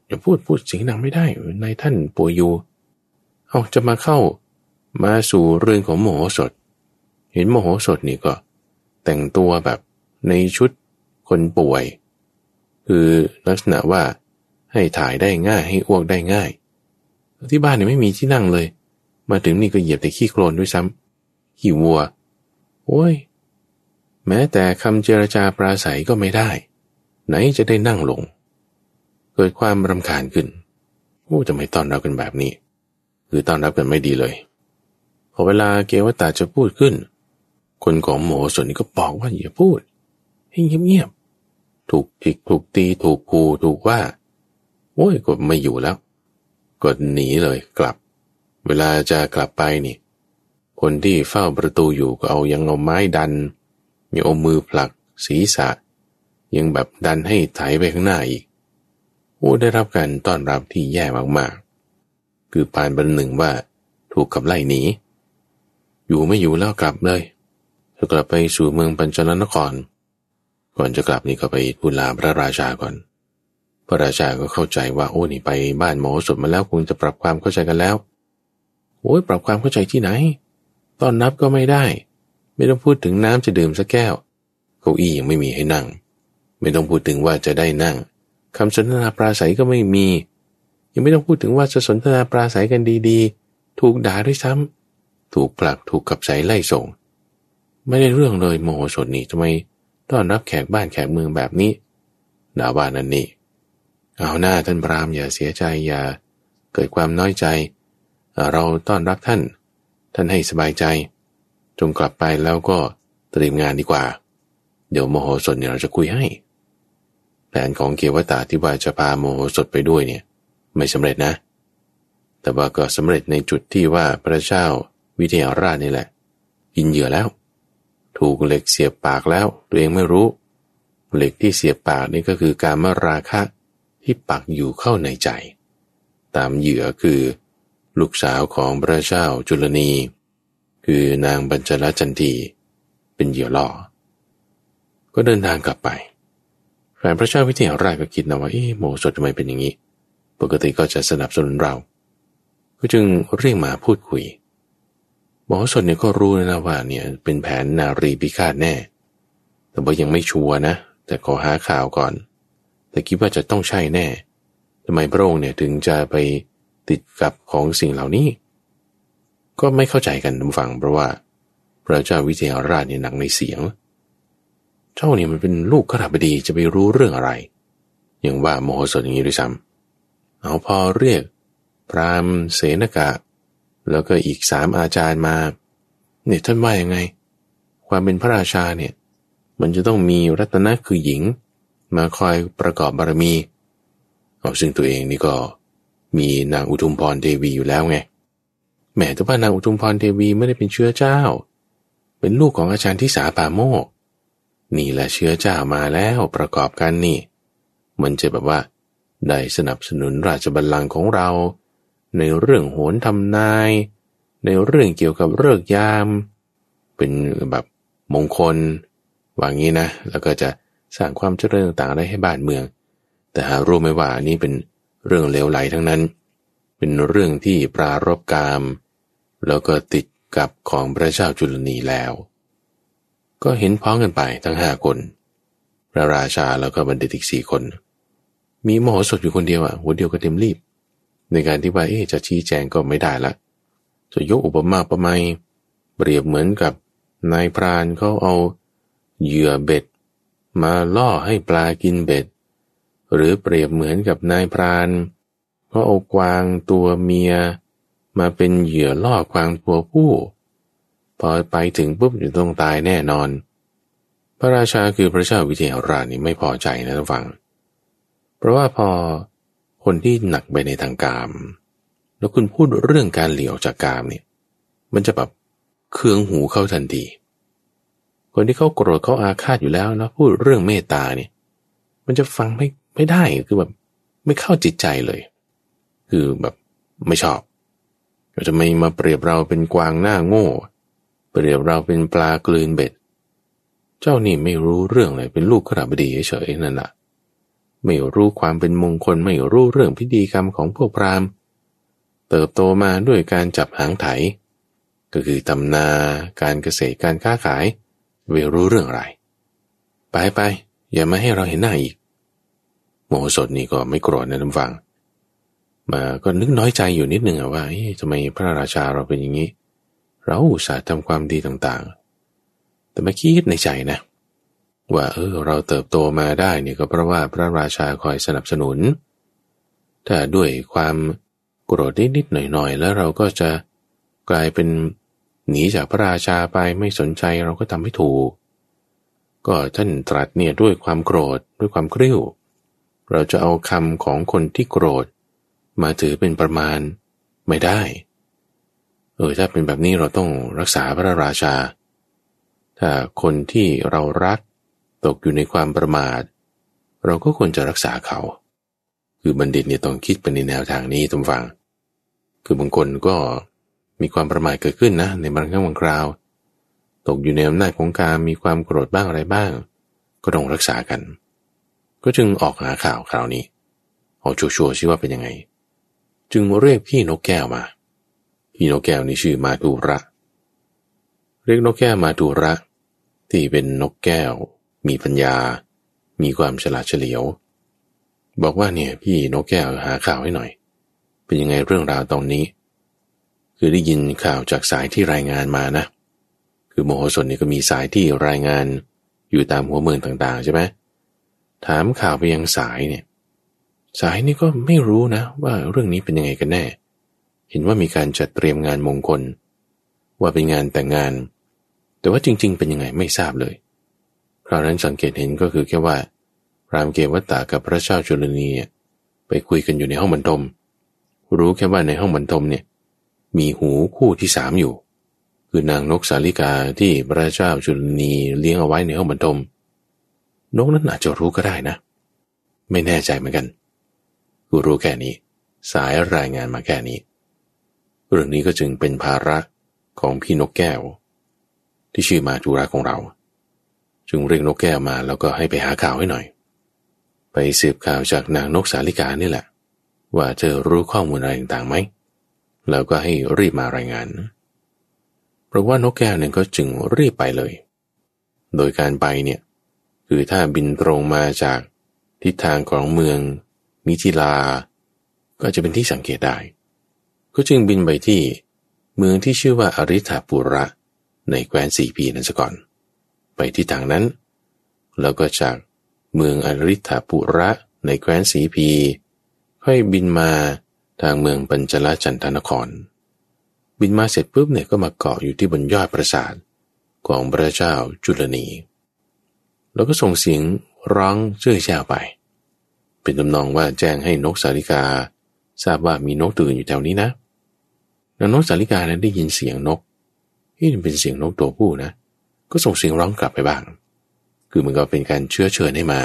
อย่าพูดพูดเสียงดังไม่ได้ในท่านป่วยอยู่เอาจะมาเข้ามาสู่เรื่องของโมโหสดเห็นโมโหสดนี่ก็ แต่งตัวแบบในชุดคนป่วย คือลักษณะว่าให้ถ่ายได้ง่ายให้อ้วกได้ง่าย ที่บ้านเนี่ยไม่มีที่นั่งเลย มาถึงนี่ก็เหยียบแต่ขี้โคลนด้วยซ้ำขี้วัว โอ้ย แม้แต่คำเจรจาปราศัยก็ไม่ได้ ไหนจะได้นั่งลง เกิดความรำคาญขึ้นโอ้จะไม่ต้อนรับกันแบบนี้คือต้อนรับกันไม่ดีเลยพอเวลาเกวตาจะพูดขึ้น คนของโมส่วนนี้ก็บอกว่าอย่าพูด ให้เงียบๆถูกผิกถูกตีถูกกูถูกว่าโอ้ยก็ไม่อยู่แล้วก็หนีเลยกลับ เวลาจะกลับไปนี่ คนที่เฝ้าประตูอยู่ก็เอายังเอาไม้ดัน ยังเอามือผลักศีรษะ ยังแบบดันให้ไถไปข้างหน้าอีก โอ้ได้รับการต้อนรับที่แย่มากๆ คือปานบันหนึ่งว่าถูกขับไล่หนี อยู่ไม่อยู่แล้วกลับเลยจะกลับไปสู่เมืองปัญจนนคร ก่อนจะกลับนี่ก็ไปพูดลาพระราชาก่อน พระราชาก็เข้าใจว่าโอ้นี่ไปบ้านหมอสดมาแล้วคงจะปรับความเข้าใจกันแล้ว โอ้ยปรับความเข้าใจที่ไหนต้อนรับก็ไม่ได้ ไม่ต้องพูดถึงน้ำจะดื่มสักแก้ว เก้าอี้ยังไม่มีให้นั่ง ไม่ต้องพูดถึงว่าจะได้นั่งคำสนทนาปราศัยก็ไม่มี ยังไม่ต้องพูดถึงว่าจะสนทนาปราศัยกันดีๆ ถูกด่าด้วยซ้ำถูกผลักถูกกับใสไล่ส่ง ไม่ได้เรื่องเลยโมโหสดนี่ทำไมต้อนรับแขกบ้านแขกเมืองแบบนี้ด่าว่านั่นนี่เอาหน้าท่านพรามอย่าเสียใจอย่าเกิดความน้อยใจ เราต้อนรับท่าน ท่านให้สบายใจ จงกลับไปแล้วก็เตรียมงานดีกว่า เดี๋ยวโมโหสดเนี่ยเราจะคุยให้ แผนของเกียวตาที่ว่าจะพาโมโหสดไปด้วยเนี่ย ไม่สำเร็จนะ แต่ว่าก็สำเร็จในจุดที่ว่าพระเจ้าวิเทหราชนี่แหละ กินเหยื่อแล้ว ถูกเหล็กเสียบปากแล้ว ตัวเองไม่รู้ เหล็กที่เสียบปากนี่ก็คือการมราคะที่ปักอยู่เข้าในใจ ตามเหยื่อคือ ลูกสาวของพระเจ้าจุลนี คือนางบัญจลจันทีเป็นเหยื่อล่อ ก็เดินทางกลับไปแฟนพระเจ้าวิเทหราชก็คิดนะว่าเอ๊โมสดทำไมเป็นอย่างนี้ ปกติก็จะสนับสนุนเรา ก็จึงเรียกมาพูดคุยหมอสดเนี่ยก็รู้นะว่าเนี่ยเป็นแผนนารีพิฆาตแน่ แต่ว่ายังไม่ชัวร์นะ แต่ขอหาข่าวก่อน แต่คิดว่าจะต้องใช่แน่ทำไมพระองค์เนี่ยถึงจะไปติดกับของสิ่งเหล่านี้ ก็ไม่เข้าใจกันฟัง เพราะว่าพระเจ้าวิเทหราชเนี่ยหนักในเสียง เจ้าเนี่ยมันเป็นลูกขราบดีจะไปรู้เรื่องอะไรอย่างว่าโมโหสถอย่างนี้ด้วยซ้ำเอาพอเรียก พรามเสนกะ แล้วก็อีกสามอาจารย์มาเนี่ยท่านว่ายังไง ความเป็นพระราชาเนี่ยมันจะต้องมีรัตนะคือหญิง มาคอยประกอบบารมี เอาซึ่งตัวเองนี่ก็มีนางอุทุมพรเทวีอยู่แล้วไง แม้แต่ว่านางอุทุมพรเทวีไม่ได้เป็นเชื้อเจ้า เป็นลูกของอาจารย์ที่สาป่าโมก นี่แหละเชื้อเจ้ามาแล้วประกอบกันนี่ มันจะแบบว่า ได้สนับสนุนราชบัลลังก์ของเรา ในเรื่องโหนทำนาย ในเรื่องเกี่ยวกับเลิกยาม เป็นแบบมงคลว่างี้นะ แล้วก็จะสร้างความเจริญต่างๆได้ให้บ้านเมือง แต่หารู้ไหมว่านี่เป็นเรื่องเลวไหลทั้งนั้นเป็นเรื่องที่ปรารบกาม แล้วก็ติดกับของพระเจ้าจุลนีแล้ว ก็เห็นพ้องกันไปทั้งห้าคน พระราชาแล้วก็บัณฑิตอีกสี่คน มีมโหสถอยู่คนเดียวอะหัวเดียวก็เต็มรีบ ในการที่ว่าเอ๊จะชี้แจงก็ไม่ได้ละจะยกอุปมาประมยเปรียบเหมือนกับนายพรานเขาเอาเหยื่อเบ็ด มาล่อให้ปลากินเบ็ด หรือเปรียบเหมือนกับนายพรานก็ เอากวางตัวเมีย มาเป็นเหยื่อล่อกวางตัวผู้พอไปถึงปุ๊บจะต้องตายแน่นอน พระราชาคือพระเจ้าวิเทหราชนี่ไม่พอใจนะท่านฟัง เพราะว่าพอคนที่หนักไปในทางกาม แล้วคุณพูดเรื่องการเหลียวจากกามเนี่ย มันจะแบบเคืองหูเข้าทันที คนที่เขาโกรธเขาอาฆาตอยู่แล้วนะพูดเรื่องเมตตาเนี่ย มันจะฟังไม่ไม่ได้คือแบบไม่เข้าจิตใจเลย คือแบบไม่ชอบจะไม่มาเปรียบเราเป็นกวางหน้าโง่ เปรียบเราเป็นปลากลืนเบ็ด เจ้านี่ไม่รู้เรื่องเลยเป็นลูกขราบดีเฉยๆนั่นแหละไม่รู้ความเป็นมงคลไม่รู้เรื่องพิธีกรรมของพวกพราหมณ์ เติบโตมาด้วยการจับหางไถ ก็คือทำนา การเกษตรการค้าขายไม่รู้เรื่องอะไร ไปไปอย่ามาให้เราเห็นหน้าอีก โมโหสดนี่ก็ไม่โกรธนะท่านฟัง มาก็นึกน้อยใจอยู่นิดนึงอะว่าทำไมพระราชาเราเป็นอย่างนี้ เราอุตส่าห์ทำความดีต่างๆ แต่ไม่คิดในใจนะ ว่าเออเราเติบโตมาได้เนี่ยก็เพราะว่าพระราชาคอยสนับสนุน ถ้าด้วยความโกรธนิดๆหน่อยๆ แล้วเราก็จะกลายเป็นหนีจากพระราชาไปไม่สนใจเราก็ทำไม่ถูก ก็ท่านตรัสเนี่ยด้วยความโกรธด้วยความกริ้วเราจะเอาคำของคนที่โกรธ มาถือเป็นประมาณไม่ได้ เออถ้าเป็นแบบนี้เราต้องรักษาพระราชา ถ้าคนที่เรารักตกอยู่ในความประมาท เราก็ควรจะรักษาเขา คือบัณฑิตเนี่ยต้องคิดไปในแนวทางนี้ทุกฝังคือบางคนก็มีความประมาทเกิดขึ้นนะ ในบางครั้งบางคราว ตกอยู่ในอำนาจของการมีความโกรธบ้างอะไรบ้าง ก็ต้องรักษากัน ก็จึงออกหาข่าวคราวนี้ เอาชัวร์ๆชื่อว่าเป็นยังไง จึงเรียกพี่นกแก้วมา พี่นกแก้วนี่ชื่อมาตูระ เรียกนกแก้วมาตูระ ที่เป็นนกแก้ว มีปัญญา มีความฉลาดเฉลียว บอกว่าเนี่ยพี่นกแก้วหาข่าวให้หน่อย เป็นยังไงเรื่องราวตอนนี้ คือได้ยินข่าวจากสายที่รายงานมานะ คือโมโหสนนี่ก็มีสายที่รายงานอยู่ตามหัวเมืองต่างๆใช่ไหมถามข่าวไปยังสายเนี่ย สายนี่ก็ไม่รู้นะ ว่าเรื่องนี้เป็นยังไงกันแน่ เห็นว่ามีการจัดเตรียมงานมงคล ว่าเป็นงานแต่งงาน แต่ว่าจริง ๆ เป็นยังไงไม่ทราบเลยคราวนั้นสังเกตเห็นก็คือแค่ว่ารามเกวัตตากับพระเจ้าจุลนีไปคุยกันอยู่ในห้องบรรทม รู้แค่ว่าในห้องบรรทมเนี่ยมีหูคู่ที่สามอยู่ คือนางนกสาลิกาที่พระเจ้าจุลนีเลี้ยงเอาไว้ในห้องบรรทม นกนั้นอาจจะรู้ก็ได้นะ ไม่แน่ใจเหมือนกัน กูรู้แค่นี้ สายรายงานมาแค่นี้ เรื่องนี้ก็จึงเป็นภาระของพี่นกแก้ว ที่ชื่อมาจุราของเรา จึงเรียกนกแก้วมาแล้วก็ให้ไปหาข่าวให้หน่อย ไปสืบข่าวจากนางนกสาลิกานี่แหละ ว่าเธอรู้ข้อมูลอะไรต่างๆไหมแล้วก็ให้รีบมารายงาน เพราะว่านกแก้วเนี่ยก็จึงรีบไปเลย โดยการไปเนี่ยคือถ้าบินตรงมาจากทิศทางของเมือง มิถิลา ก็จะเป็นที่สังเกตได้ ก็จึงบินไปที่เมืองที่ชื่อว่าอริ t าปุระ ในแคว้นสีพีนั่นซะก่อน ไปที่ทางนั้น แล้วก็จากเมืองอริ t าปุระในแคว้นสีพี ค่อยบินมาทางเมืองปัญจลจันทนคร บินมาเสร็จปุ๊บเนี่ยก็มาเกาะอยู่ที่บนยอดปราสาทของพระเจ้าจุลนี แล้วก็ส่งเสียงร้องเชื่อแช่ไป เป็นตำนองว่าแจ้งให้นกสาลิกา ทราบว่ามีนกตื่นอยู่แถวนี้นะแล้วนกสาลิกานั้นได้ยินเสียงนกที่เป็นเสียงนกตัวผู้นะ ก็ส่งเสียงร้องกลับไปบ้าง คือมันก็เป็นการเชื้อเชิญให้มา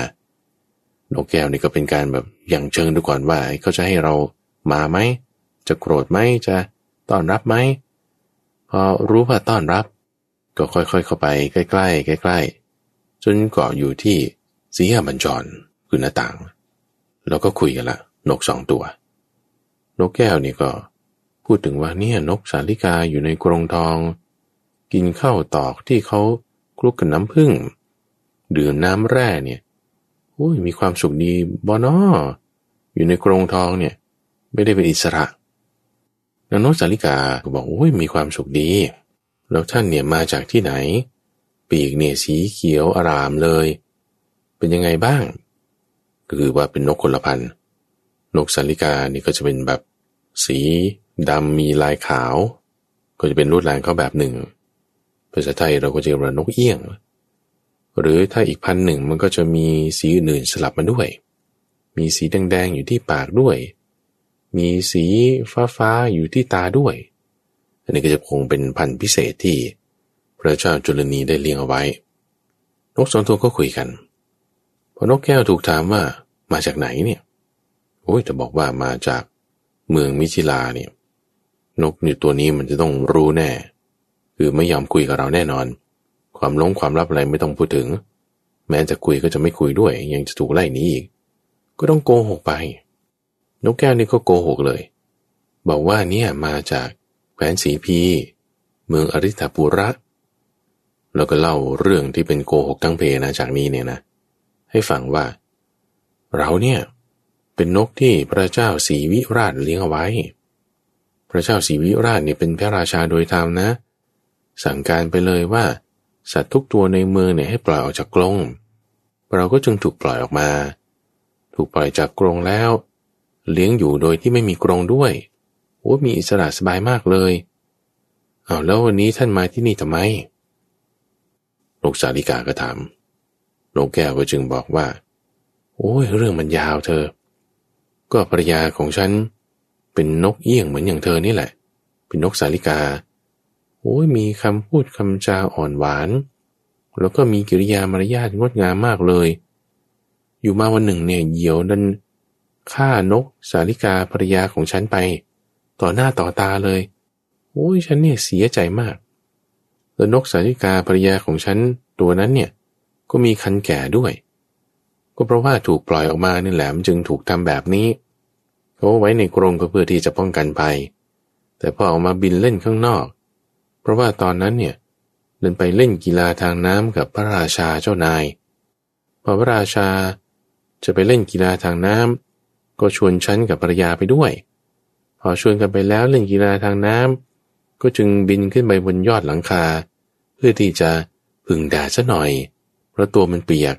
นกแก้วนี่ก็เป็นการแบบอย่างเชิงดูก่อนว่าเขาจะให้เรามาไหม จะโกรธไหมจะต้อนรับไหม พอรู้ว่าต้อนรับ ก็ค่อยๆเข้าไปใกล้ๆใกล้ๆจนเกาะอยู่ที่สีหบัญจรคือหน้าต่าง แล้วก็คุยกันละ นกสองตัว นกแก้วนี่ก็พูดถึงว่าเนี่ยนกสาลิกาอยู่ในกรงทอง กินข้าวตอกที่เขาคลุกกับน้ำผึ้งดื่มน้ำแร่เนี่ยโอ้ยมีความสุขดีบอนออยู่ในกรงทองเนี่ย ไม่ได้เป็นอิสระนางนกสาลิกาก็บอกโอ้ยมีความสุขดี แล้วท่านเนี่ยมาจากที่ไหน ปีกเนี่ยสีเขียวอารามเลย เป็นยังไงบ้าง ก็คือว่าเป็นนกคนละพันนกสาลิกานี่ก็จะเป็นแบบสีดำมีลายขาว ก็จะเป็นรูดลายเขาแบบหนึ่ง ภาษาไทยเราก็จะเรียกว่านกเอี้ยง หรือถ้าอีกพันหนึ่งมันก็จะมีสีอื่นสลับมาด้วย มีสีแดงๆอยู่ที่ปากด้วย มีสีฟ้าๆอยู่ที่ตาด้วย อันนี้ก็จะคงเป็นพันธุ์พิเศษที่พระเจ้าจุลนีได้เลี้ยงเอาไว้ นกสองตัวก็คุยกัน พอนกแก้วถูกถามว่ามาจากไหนเนี่ยโอ้ยจะบอกว่ามาจากเมืองมิชิลาเนี่ย นกนี่ตัวนี้มันจะต้องรู้แน่ คือไม่ยอมคุยกับเราแน่นอน ความลงความลับอะไรไม่ต้องพูดถึง แม้จะคุยก็จะไม่คุยด้วย ยังจะถูกไล่หนีอีก ก็ต้องโกหกไป นกแก้วนี่ก็โกหกเลย บอกว่าเนี่ยมาจากแคว้นสีพี เมืองอริธปุระ แล้วก็เล่าเรื่องที่เป็นโกหกทั้งเพนะจากนี้เนี่ยนะ ให้ฟังว่า เราเนี่ยเป็นนกที่พระเจ้าสีวิราชเลี้ยงเอาไว้ พระเจ้าสีวิราชเนี่ยเป็นพระราชาโดยธรรมนะ สั่งการไปเลยว่า สัตว์ทุกตัวในเมืองเนี่ยให้ปล่อยออกจากกรงเราก็จึงถูกปล่อยออกมา ถูกปล่อยจากกรงแล้ว เลี้ยงอยู่โดยที่ไม่มีกรงด้วยโอ้มีอิสระสบายมากเลยเอาแล้ววันนี้ท่านมาที่นี่ทำไมนกสาลิกาก็ถาม นกแก้วก็จึงบอกว่า โอ้ยเรื่องมันยาวเธอ ก็ภรรยาของฉัน เป็นนกเอี้ยงเหมือนอย่างเธอนี่แหละ เป็นนกสาลิกา โอ้ยมีคำพูดคำจาอ่อนหวาน แล้วก็มีกิริยามารยาทงดงามมากเลย อยู่มาวันหนึ่งเนี่ยเหยี่ยวดันฆ่านกสาลิกาภรรยาของฉันไป ต่อหน้าต่อตาเลย โอ้ยฉันเนี่ยเสียใจมากแล้วนกสาลิกาภรรยาของฉันตัวนั้นเนี่ย ก็มีคันแก่ด้วย ก็เพราะว่าถูกปล่อยออกมานี่แหละมันจึงถูกทำแบบนี้เขาไว้ในกรงก็เพื่อที่จะป้องกันภัย แต่พอออกมาบินเล่นข้างนอก เพราะว่าตอนนั้นเนี่ยเดินไปเล่นกีฬาทางน้ำกับพระราชาเจ้านาย พอพระราชาจะไปเล่นกีฬาทางน้ำก็ชวนฉันกับภรรยาไปด้วย พอชวนกันไปแล้วเล่นกีฬาทางน้ำก็จึงบินขึ้นไปบนยอดหลังคา เพื่อที่จะพึงแดดซะหน่อย เพราะตัวมันเปียก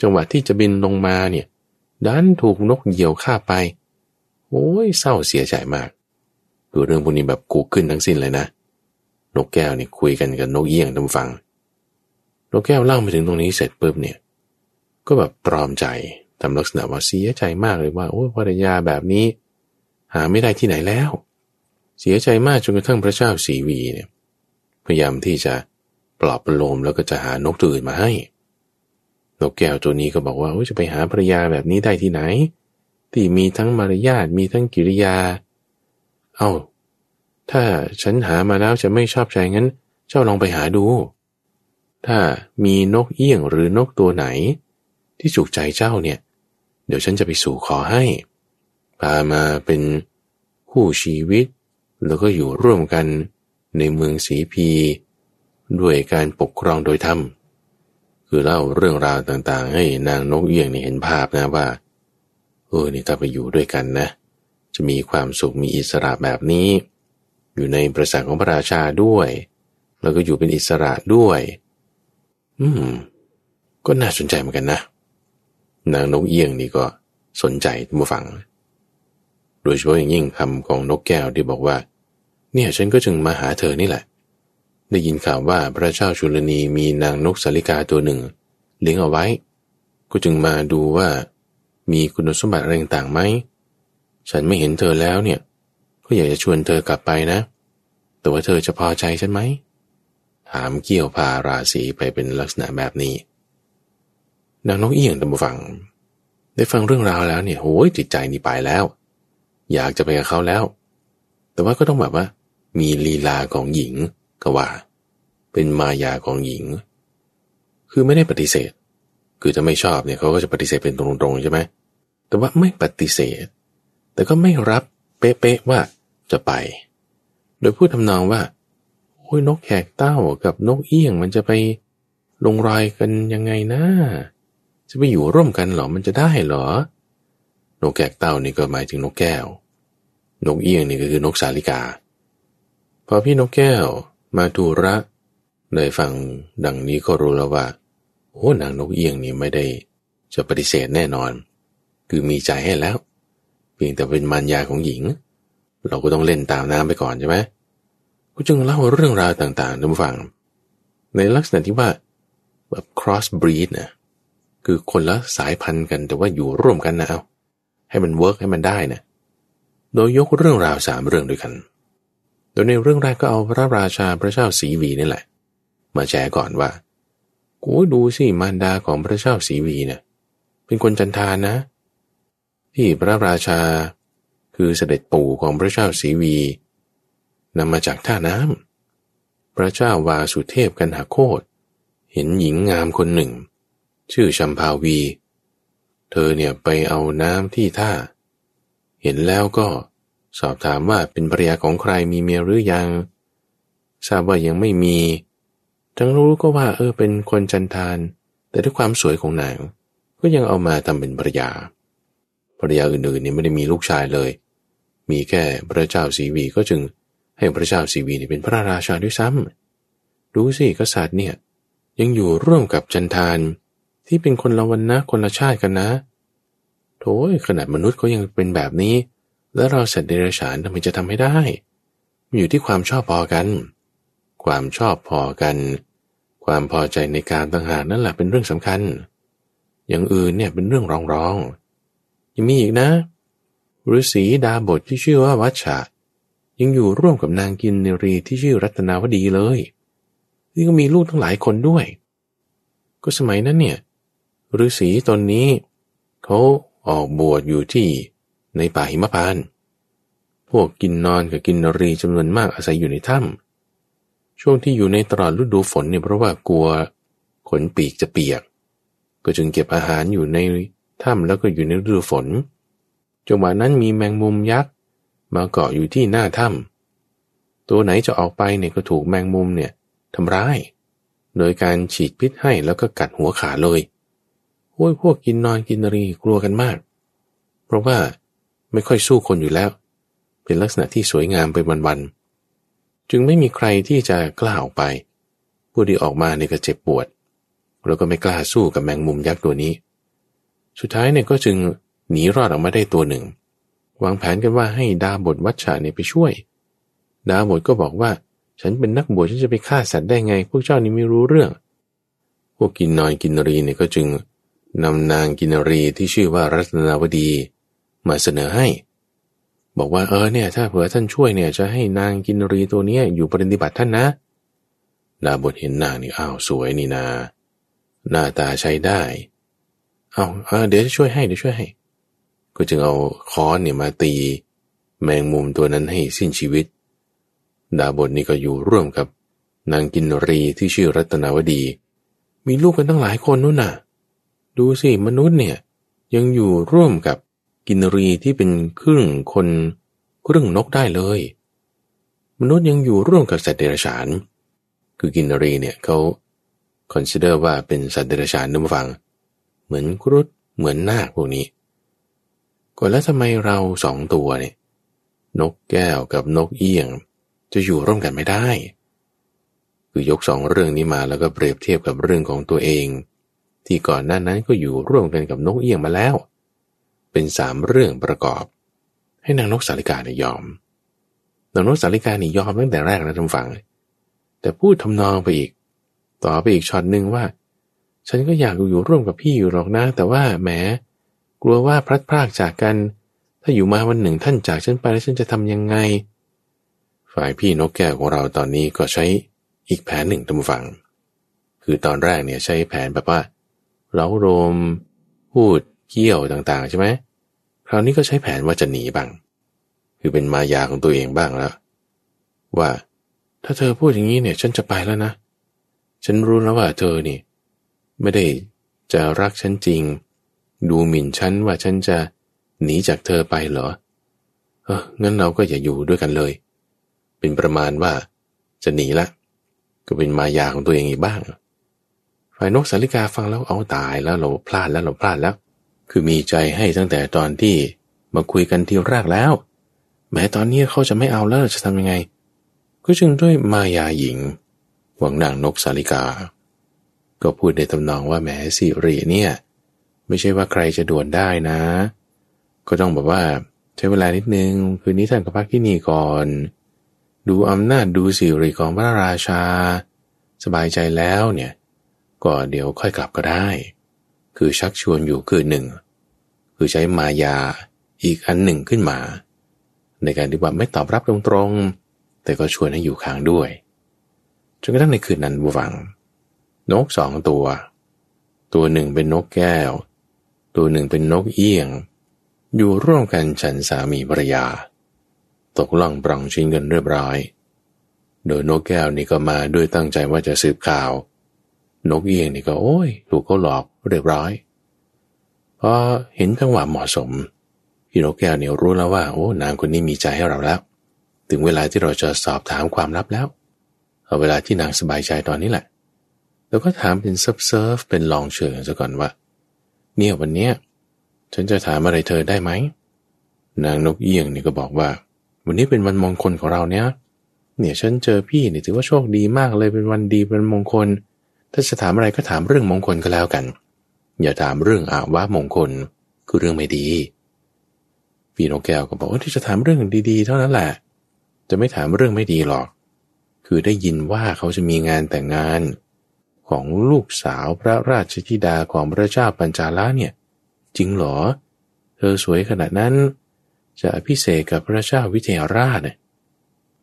จังหวะที่จะบินลงมาเนี่ยดันถูกนกเหยี่ยวฆ่าไป โอ้ยเศร้าเสียใจมาก ดูเรื่องพวกนี้แบบกูขึ้นทั้งสิ้นเลยนะ นกแก้วนี่คุยกันกับนกเยี่ยงทำฟัง นกแก้วเล่าไปถึงตรงนี้เสร็จปุ๊บเนี่ย ก็แบบตรอมใจทำลักษณะว่าเสียใจมากเลยว่าโอ้ภรรยาแบบนี้ หาไม่ได้ที่ไหนแล้ว เสียใจมากจนกระทั่งพระเจ้าสีวีเนี่ยพยายามที่จะ ปลอบประโลมแล้วก็จะหานกตัวอื่นมาให้ นกแก้วตัวนี้ก็บอกว่าจะไปหาภรรยาแบบนี้ได้ที่ไหน ที่มีทั้งมารยาทมีทั้งกิริยา เอา้า ถ้าฉันหามาแล้วจะไม่ชอบใจงั้น เจ้าลองไปหาดู ถ้ามีนกเอี้ยงหรือนกตัวไหน ที่จุกใจเจ้าเนี่ย เดี๋ยวฉันจะไปสู่ขอให้พามาเป็นคู่ชีวิต แล้วก็อยู่ร่วมกันในเมืองสีพี ด้วยการปกครองโดยธรรมคือเล่าเรื่องราวต่างๆ ให้นางนกเอี้ยงนี่เห็นภาพนะว่าเออนี่ถ้าไปอยู่ด้วยกันนะ จะมีความสุขมีอิสระแบบนี้ อยู่ในประสาทของพระราชาด้วย แล้วก็อยู่เป็นอิสระด้วย อืม ก็น่าสนใจเหมือนกันนะ นางนกเอี้ยงนี่ก็สนใจมาฟัง โดยเฉพาะอย่างยิ่งคำของนกแก้วที่บอกว่า เนี่ยฉันก็จึงมาหาเธอนี่แหละ ได้ยินข่าวว่าพระเจ้าชุลนีมีนางนกสาลิกาตัวหนึ่งเลี้ยงเอาไว้ ก็จึงมาดูว่า มีคุณสมบัติอะไรต่างไหม ฉันไม่เห็นเธอแล้วเนี่ย ก็อยากจะชวนเธอกลับไปนะ แต่ว่าเธอจะพอใจฉันไหม ถามเกี่ยวพาราศีไปเป็นลักษณะแบบนี้ นางนกเอี้ยงตามฟัง ได้ฟังเรื่องราวแล้วเนี่ยโอ้ยจิตใจนี่ไปแล้ว อยากจะไปกับเขาแล้ว แต่ว่าก็ต้องแบบว่า มีลีลาของหญิง ก็ว่า เป็นมายาของหญิง คือไม่ได้ปฏิเสธ คือจะไม่ชอบเนี่ยเขาก็จะปฏิเสธเป็นตรงๆใช่ไหมแต่ว่าไม่ปฏิเสธ แต่ก็ไม่รับเป๊ะๆว่าจะไป โดยพูดทำนองว่าโอ้ยนกแขกเต้ากับนกเอี้ยงมันจะไปลงรอยกันยังไงนะ จะไปอยู่ร่วมกันหรอมันจะได้หรอ นกแขกเต้านี่ก็หมายถึงนกแก้ว นกเอี้ยงนี่ก็คือนกสาลิกา พอพี่นกแก้ว มาทูระได้ฟังดังนี้ก็รู้แล้วว่าโอ้นางนกเอี้ยงนี่ไม่ได้จะปฏิเสธแน่นอน คือมีใจให้แล้ว เพียงแต่เป็นมารยาของหญิง เราก็ต้องเล่นตามน้ำไปก่อนใช่ไหมก็จึงเล่าเรื่องราวต่างๆท่านฟัง ในลักษณะที่ว่าแบบ cross breed นะคือคนละสายพันธุ์กันแต่ว่าอยู่ร่วมกันนะเอาให้มันเวิร์กให้มันได้นะโดยยกเรื่องราวสามเรื่องด้วยกัน โดยในเรื่องแรกก็เอาพระราชาพระเจ้าสีวีนี่แหละ มาแชร์ก่อนว่ากูดูสิมารดาของพระเจ้าสีวีเนะี่ยเป็นคนจันทานนะ ที่พระราชาคือเสด็จปู่ของพระเจ้าสีวีนำมาจากท่าน้ำพระเจ้าวาสุเทพกันหาโคตเห็นหญิงงามคนหนึ่ง ชื่อชัมพาวี เธอเนี่ยไปเอาน้ำที่ท่า เห็นแล้วก็ สอบถามว่าเป็นภรรยาของใครมีเมียหรือยัง ทราบว่ายังไม่มี ทั้งรู้ก็ว่าเออเป็นคนจันทาน แต่ด้วยความสวยของนางก็ยังเอามาทำเป็นภรรยา ภรรยาอื่นๆนี่ไม่ได้มีลูกชายเลย มีแค่พระเจ้าสีวีก็จึงให้พระเจ้าสีวีนี่เป็นพระราชาด้วยซ้ำดูสิกษัตริย์เนี่ยยังอยู่ร่วมกับจันทานที่เป็นคนละวันนะคนละชาติกันนะ โถยขนาดมนุษย์เขายังเป็นแบบนี้ แล้วเราสัตว์เดรัจฉานทำไมจะทำให้ได้มันอยู่ที่ความชอบพอกัน ความชอบพอกัน ความพอใจในการต่างหากนั่นแหละเป็นเรื่องสำคัญ อย่างอื่นเนี่ยเป็นเรื่องรองรองยังมีอีกนะฤาษีดาบทที่ชื่อว่าวัชชะยังอยู่ร่วมกับนางกินเนรีที่ชื่อรัตนาวดีเลย นี่ก็มีลูกทั้งหลายคนด้วย ก็สมัยนั้นเนี่ยฤาษีตนนี้เขาออกบวชอยู่ที่ ในป่าหิมพาน พวกกินนอนกับกินนรีจำนวนมากอาศัยอยู่ในถ้ำช่วงที่อยู่ในตลอดฤดูฝนเนี่ยเพราะว่ากลัวขนปีกจะเปียก ก็จึงเก็บอาหารอยู่ในถ้ำแล้วก็อยู่ในฤดูฝนจังหวะนั้นมีแมงมุมยักษ์มาเกาะอยู่ที่หน้าถ้ำตัวไหนจะออกไปเนี่ยก็ถูกแมงมุมเนี่ยทำร้าย โดยการฉีดพิษให้แล้วก็กัดหัวขาเลยโอ้ยพวกกินนอนกินรีกลัวกันมาก เพราะว่า ไม่ค่อยสู้คนอยู่แล้ว เป็นลักษณะที่สวยงามไปวันๆ จึงไม่มีใครที่จะกล้าออกไป ผู้ที่ออกมาเนี่ยก็เจ็บปวด แล้วก็ไม่กล้าสู้กับแมงมุมยักษ์ตัวนี้ สุดท้ายเนี่ยก็จึงหนีรอดออกมาได้ตัวหนึ่ง วางแผนกันว่าให้ดาบทวัชชาเนี่ยไปช่วย ดาบทก็บอกว่า ฉันเป็นนักบวชฉันจะไปฆ่าสัตว์ได้ไง พวกเจ้านี่ไม่รู้เรื่อง พวกกินนอนกินรีเนี่ยก็จึงนำนางกินรีที่ชื่อว่ารัตนาวดี มาเสนอให้ บอกว่าเออเนี่ย ถ้าเผื่อท่านช่วยเนี่ย จะให้นางกินรีตัวนี้อยู่ปฏิบัติท่านนะดาบทเห็นนางนี่อ้าวสวยนี่นา หน้าตาใช้ได้เอาเออเดี๋ยวจะช่วยให้เดี๋ยวช่วยให้ ก็จึงเอาค้อนเนี่ยมาตี แมงมุมตัวนั้นให้สิ้นชีวิต ดาบทนี่ก็อยู่ร่วมกับ นางกินรีที่ชื่อรัตนาวดี มีลูกกันตั้งหลายคนนู่นน่ะ ดูสิมนุษย์เนี่ย ยังอยู่ร่วมกับ กินรีที่เป็นครึ่งคนครึ่งนกได้เลย มนุษย์ยังอยู่ร่วมกับสัตว์เดรัจฉาน คือกินรีเนี่ยเขา consider ว่าเป็นสัตว์เดรัจฉานนึกฟัง เหมือนครุฑเหมือนนาคพวกนี้ก็แล้วทำไมเราสองตัวเนี่ยนกแก้วกับนกเอี้ยง จะอยู่ร่วมกันไม่ได้ คือยกสองเรื่องนี้มาแล้วก็เปรียบเทียบกับเรื่องของตัวเอง ที่ก่อนหน้านั้นก็อยู่ร่วมกันกับนกเอี้ยงมาแล้ว เป็นสามเรื่องประกอบ ให้นางนกสาลิกาเนี่ยยอม นางนกสาลิกาเนี่ยยอมตั้งแต่แรกนะท่านฟัง แต่พูดทำนองไปอีก ต่อไปอีกช็อตหนึ่งว่า ฉันก็อยากอยู่ร่วมกับพี่อยู่หรอกนะ แต่ว่าแหม กลัวว่าพลัดพรากจากกัน ถ้าอยู่มาวันหนึ่งท่านจากฉันไปแล้วฉันจะทำยังไง ฝ่ายพี่นกแก้วของเราตอนนี้ก็ใช้อีกแผนหนึ่งท่านฟัง คือตอนแรกเนี่ยใช้แผนแบบว่าเล้าโรมพูด เกี่ยวต่างๆ ใช่ไหมคราวนี้ก็ใช้แผนว่าจะหนีบ้าง คือเป็นมายาของตัวเองบ้างแล้ว ว่า ถ้าเธอพูดอย่างนี้เนี่ย ฉันจะไปแล้วนะ ฉันรู้แล้วว่าเธอนี่ ไม่ได้จะรักฉันจริง ดูหมิ่นฉันว่าฉันจะหนีจากเธอไปเหรอ เอองั้นเราก็อย่าอยู่ด้วยกันเลย เป็นประมาณว่า จะหนีละ ก็เป็นมายาของตัวเองอีกบ้างฝ่ายนกสาลิกาฟังแล้วเอาตายแล้วเราพลาดแล้วเราพลาดแล้ว คือมีใจให้ตั้งแต่ตอนที่มาคุยกันทีแรกแล้ว แม้ตอนนี้เขาจะไม่เอาแล้วจะทำยังไง ก็จึงด้วยมายาหญิง หวังนางนกสาลิกา ก็พูดในตำนองว่าแม้สิริเนี่ย ไม่ใช่ว่าใครจะด่วนได้นะ ก็ต้องบอกว่าใช้เวลานิดนึง คืนนี้ท่านก็พักที่นี่ก่อน ดูอำนาจดูสิริของพระราชา สบายใจแล้วเนี่ย ก็เดี๋ยวค่อยกลับก็ได้ คือชักชวนอยู่คือหนึ่ง คือใช้มายาอีกอันหนึ่งขึ้นมา ในการที่ว่าไม่ตอบรับตรงๆ แต่ก็ชวนให้อยู่ค้างด้วย จนกระทั่งในคืนนั้นบูฟัง นกสองตัว ตัวหนึ่งเป็นนกแก้ว ตัวหนึ่งเป็นนกเอี้ยง อยู่ร่วมกันฉันสามีภรรยา ตกล่องปรองชิงเงินเรียบร้อย โดยนกแก้วนี่ก็มาด้วยตั้งใจว่าจะสืบข่าว นกเอี้ยงนี่ก็โอ้ยถูกเขาหลอกเรียบร้อยพอเห็นจังหวะเหมาะสมพี่นกแก้วเนี่ยรู้แล้วว่าโอ้นางคนนี้มีใจให้เราแล้ว ถึงเวลาที่เราจะสอบถามความลับแล้ว เอาเวลาที่นางสบายใจตอนนี้แหละ แล้วก็ถามเป็นซับเซิร์ฟเป็นลองเชิงซะก่อนว่า เนี่ยวันเนี้ยฉันจะถามอะไรเธอได้ไหม นางนกเอี้ยงนี่ก็บอกว่า วันนี้เป็นวันมงคลของเราเนี่ย เนี่ยฉันเจอพี่เนี่ยถือว่าโชคดีมากเลยเป็นวันดีเป็นมงคล ถ้าจะถามอะไรก็ถามเรื่องมงคลก็แล้วกัน อย่าถามเรื่องอาว่ามงคลคือเรื่องไม่ดีพี่นกแก้วก็บอกว่าที่จะถามเรื่องดีๆ เท่านั้นแหละ จะไม่ถามเรื่องไม่ดีหรอก คือได้ยินว่าเขาจะมีงานแต่งงานของลูกสาวพระราชธิดาของพระเจ้าปัญจาลาเนี่ย จริงหรอ เธอสวยขนาดนั้น จะอภิเศษกับพระเจ้าวิเทหราชเนี่ย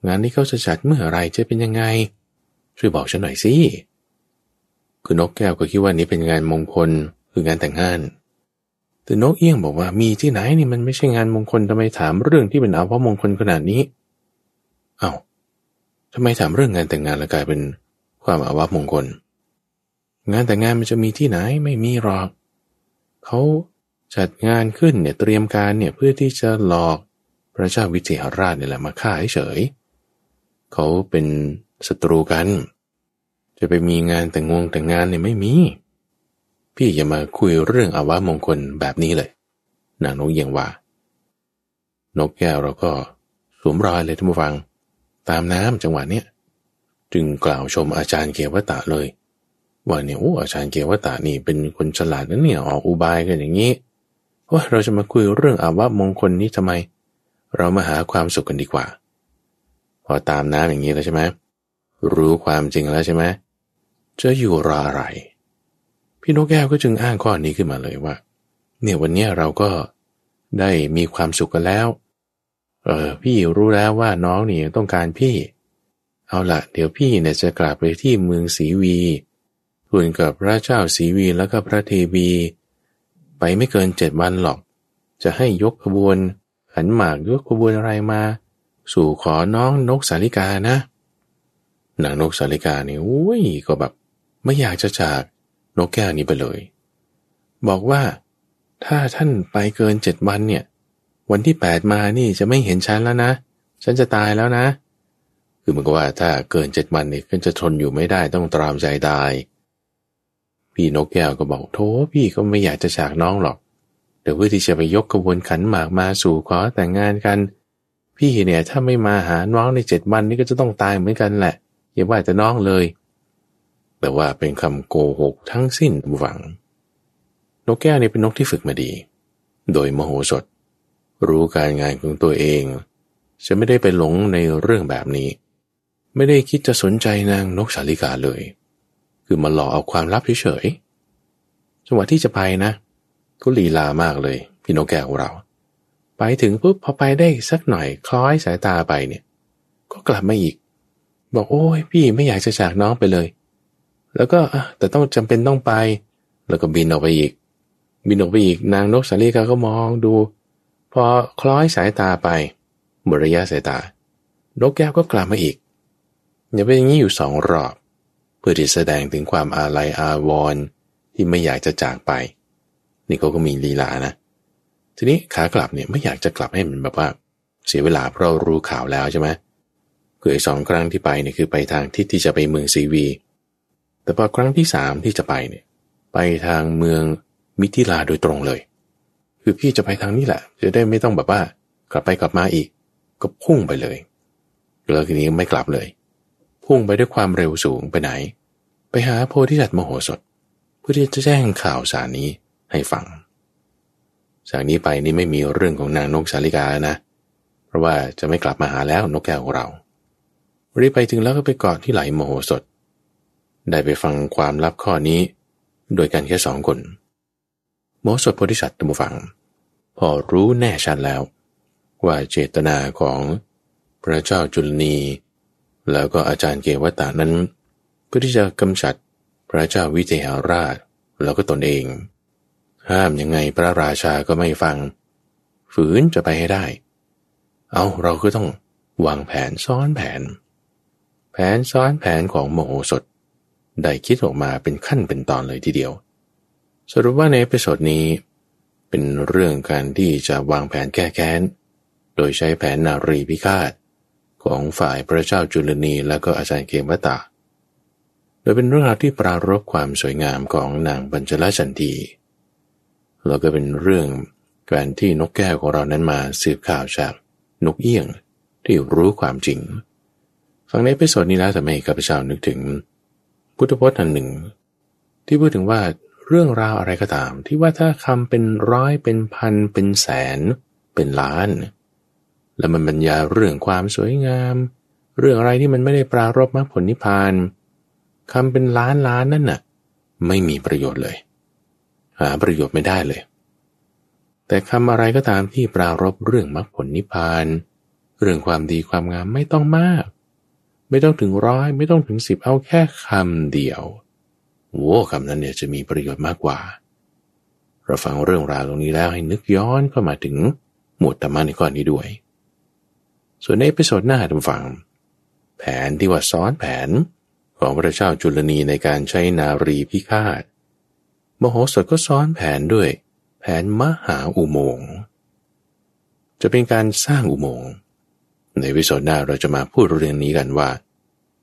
งานนี้เขาจะจัดเมื่อไรจะเป็นยังไง ช่วยบอกฉันหน่อยสิ คือนกแก้วก็คิดว่านี้เป็นงานมงคลคืองานแต่งงาน แต่นกเอี้ยงบอกว่ามีที่ไหนนี่มันไม่ใช่งานมงคลทำไมถามเรื่องที่เป็นอาภามงคลขนาดนี้ เอา้าทำไมถามเรื่องงานแต่งงานแล้วกลายเป็นความอาวับมงคล งานแต่งงานมันจะมีที่ไหนไม่มีหรอกเขาจัดงานขึ้นเนี่ยเตรียมการเนี่ยเพื่อที่จะหลอกพระเจ้าวิเทหราชเนี่ยแหละมาฆ่าเฉย เขาเป็นศัตรูกัน จะไปมีงานแต่งงงแต่งงานเนี่ยไม่มี พี่อย่ามาคุยเรื่องอาวะมงคลแบบนี้เลย นางนกเยียงว่า นกแก้วเราก็สวมรอยเลยท่านผู้ฟัง ตามน้ำจังหวะเนี้ยจึงกล่าวชมอาจารย์เกวตะเลย ว่าเนี่ยโอ้อาจารย์เกวตะนี่เป็นคนฉลาดนะเนี่ยออกอุบายกันอย่างนี้ว่าเราจะมาคุยเรื่องอาวะมงคลนี้ทำไม เรามาหาความสุขกันดีกว่า พอตามน้ำอย่างนี้แล้วใช่ไหมรู้ความจริงแล้วใช่ไหม จะอยู่รออะไร พี่นกแก้วก็จึงอ้างข้อนี้ขึ้นมาเลยว่า เนี่ยวันนี้เราก็ได้มีความสุขกันแล้ว เออพี่รู้แล้วว่าน้องนี่ต้องการพี่ เอาละเดี๋ยวพี่เนี่ยจะกลับไปที่เมืองศรีวีคุนกับพระเจ้าศรีวีแล้วก็พระเทวี ไปไม่เกินเจ็ดวันหรอก จะให้ยกขบวนขันหมากยกขบวนอะไรมา สู่ขอน้องนกสาลิกานะนางนกสาลิกานี่ยโอ้ยก็แบบ ไม่อยากจะจากนกแก้วนี้ไปเลย บอกว่า ถ้าท่านไปเกินเจ็ดวันเนี่ย วันที่แปดมานี่จะไม่เห็นฉันแล้วนะ ฉันจะตายแล้วนะ คือมันก็ว่าถ้าเกินเจ็ดวันนี่ก็จะทนอยู่ไม่ได้ต้องตรามใจตาย พี่นกแก้วก็บอกโธ่พี่ก็ไม่อยากจะจากน้องหรอกเดี๋ยวเพื่อที่จะไปยกกระบวนขันหมากมาสู่ขอแต่งงานกัน พี่เนี่ยถ้าไม่มาหาน้องในเจ็ดวันนี่ก็จะต้องตายเหมือนกันแหละอย่าว่าแต่น้องเลย แต่ว่าเป็นคำโกหกทั้งสิ้นบุฝัง นกแก้วนี่เป็นนกที่ฝึกมาดี โดยมโหสถ รู้การงานของตัวเอง จะไม่ได้ไปหลงในเรื่องแบบนี้ ไม่ได้คิดจะสนใจนางนกสาลิกาเลย คือมาหลอกเอาความลับเฉยๆจังหวะที่จะไปนะก็ลีลามากเลย พี่นกแก้วของเรา ไปถึงปุ๊บพอไปได้สักหน่อยคล้อยสายตาไปเนี่ย ก็กลับมาอีก บอกโอ้ยพี่ไม่อยากจะจากน้องไปเลย แล้วก็แต่ต้องจำเป็นต้องไป แล้วก็บินออกไปอีก บินออกไปอีกนางนกสาลิกาก็มองดู พอคล้อยสายตาไปหมดระยะสายตา นกแก้วก็กลับมาอีกอย่าเป็นอย่างนี้อยู่สองรอบ เพื่อที่แสดงถึงความอาลัยอาวรณ์ที่ไม่อยากจะจากไป นี่เขาก็มีลีลานะ ทีนี้ขากลับเนี่ยไม่อยากจะกลับให้มันแบบว่าเสียเวลาเพราะรู้ข่าวแล้วใช่ไหมคือไอ้สองครั้งที่ไปเนี่ยคือไปทางที่ที่จะไปเมืองซีวี แต่พอครั้งที่สามที่จะไปเนี่ยไปทางเมืองมิถิลาโดยตรงเลย คือพี่จะไปทางนี้แหละ จะได้ไม่ต้องแบบว่า กลับไปกลับมาอีก ก็พุ่งไปเลยแล้วทีนี้ไม่กลับเลย พุ่งไปด้วยความเร็วสูงไปไหน ไปหาโพธิสัตว์มโหสถ เพื่อที่จะแจ้งข่าวสารนี้ให้ฟังจากนี้ไปนี่ไม่มีเรื่องของนางนกสาลิกานะ เพราะว่าจะไม่กลับมาหาแล้วนกแก้วของเรารีบไปถึงแล้วก็ไปเกาะที่ไหลโมโหสถ ได้ไปฟังความลับข้อนี้ โดยกันแค่สองคนโมสถโพธิสัตว์ตัมฟัง พอรู้แน่ชัดแล้ว ว่าเจตนาของพระเจ้าจุลนี แล้วก็อาจารย์เกวัตตานั้น เพื่อที่จะกำจัดพระเจ้าวิเทหาราชแล้วก็ตนเอง ห้ามยังไงพระราชาก็ไม่ฟัง ฝืนจะไปให้ได้ เอ้าเราก็ต้องวางแผนซ้อนแผน แผนซ้อนแผนของมโหสถ ได้คิดออกมาเป็นขั้นเป็นตอนเลยทีเดียว สรุปว่าใน episode นี้ เป็นเรื่องการที่จะวางแผนแก้แค้น โดยใช้แผนนารีพิฆาต ของฝ่ายพระเจ้าจุลนีและก็อาจารย์เกวัตตา โดยเป็นเรื่องราวที่ปรารภความสวยงามของนางปัญจาลจันทีแล้วก็เป็นเรื่องการที่นกแก้วของเรานั้นมาสืบข่าวจากนกเอี้ยงที่รู้ความจริง ฟังใน episode นี้แล้วทำให้ข้าพเจ้านึกถึง พุทธพจน์อันหนึ่ง ที่พูดถึงว่าเรื่องราวอะไรก็ตาม ที่ว่าถ้าคำเป็นร้อยเป็นพันเป็นแสน เป็นล้าน แล้วมันบรรยายเรื่องความสวยงาม เรื่องอะไรที่มันไม่ได้ปรารบมรรคผลนิพพานคำเป็นล้านล้านนั่นน่ะ ไม่มีประโยชน์เลย หาประโยชน์ไม่ได้เลย แต่คำอะไรก็ตามที่ปรารบเรื่องมรรคผลนิพพาน เรื่องความดีความงามไม่ต้องมาก ไม่ต้องถึงร้อยไม่ต้องถึงสิบเอาแค่คำเดียวโว้คำนั้นเนี่ยจะมีประโยชน์มากกว่า เราฟังเรื่องราวตรงนี้แล้วให้นึกย้อนเข้ามาถึงหมวดธรรมะในข้อนี้ด้วย ส่วนใน episode หน้าท่านผู้ฟัง แผนที่ว่าซ้อนแผนของพระเจ้าจุลนีในการใช้นารีพิฆาต มโหสถก็ซ้อนแผนด้วย แผนมหาอุโมงค์จะเป็นการสร้างอุโมงค์ ใน episode หน้าเราจะมาพูดเรื่องนี้กันว่า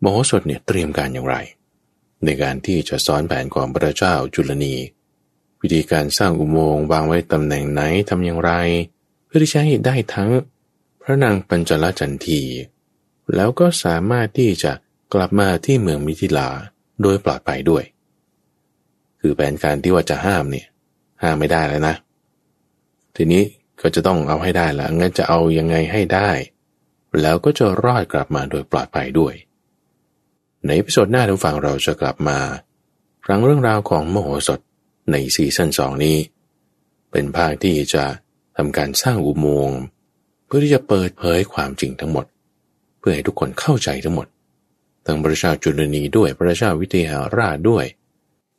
โมโหสถเนี่ยเตรียมการอย่างไร ในการที่จะซ้อนแผนของพระเจ้าจุลนี วิธีการสร้างอุโมงค์วางไว้ตำแหน่งไหนทำอย่างไร เพื่อที่จะให้ได้ทั้งพระนางปัญจลจันทีแล้วก็สามารถที่จะกลับมาที่เมืองมิถิลาโดยปลอดภัยด้วย คือแผนการที่ว่าจะห้ามเนี่ยห้ามไม่ได้แล้วนะ ทีนี้ก็จะต้องเอาให้ได้ละงั้นจะเอายังไงให้ได้ แล้วก็จะรอดกลับมาโดยปลอดภัยด้วย ใน episode หน้าท่านผู้ฟังเราจะกลับมาฟังเรื่องราวของมโหสถใน season สองนี้ เป็นภาคที่จะทำการสร้างอุโมงค์เพื่อที่จะเปิดเผยความจริงทั้งหมด เพื่อให้ทุกคนเข้าใจทั้งหมด ทั้งพระเจ้าจุลนีด้วยพระเจ้าวิเทหาราชด้วย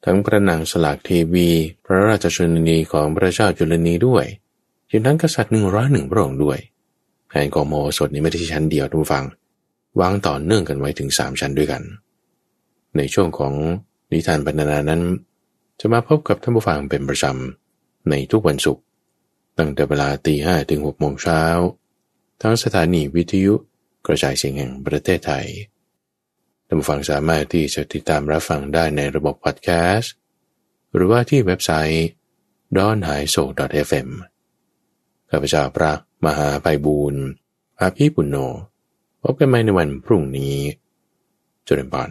ทั้งพระนางสลากเทวี พระราชชนนีของพระเจ้าจุลนีด้วยยังทั้งกษัตริย์หนึ่งร้อยหนึ่งพระองค์ด้วย แผนของโมสดนี้ไม่ได้ชั้นเดียวทุกฟัง วางต่อเนื่องกันไว้ถึงสามชั้นด้วยกัน ในช่วงของนิทานบรรณนานั้น จะมาพบกับท่านผู้ฟังเป็นประจำในทุกวันศุกร์ตั้งแต่เวลาตีห้ถึงหกโมงเช้าทั้งสถานีวิทยุกระจายเสียงแห่งประเทศไทยท่านผู้ฟังสามารถที่จะติดตามรับฟังได้ในระบบพอดแคสต์หรือว่าที่เว็บไซต์ d o n h a i s o fm ข้าพเจ้าพระ มหาไพบูรณ์อาภีปุณโญพบกันใหม่ในวันพรุ่งนี้จุลปอน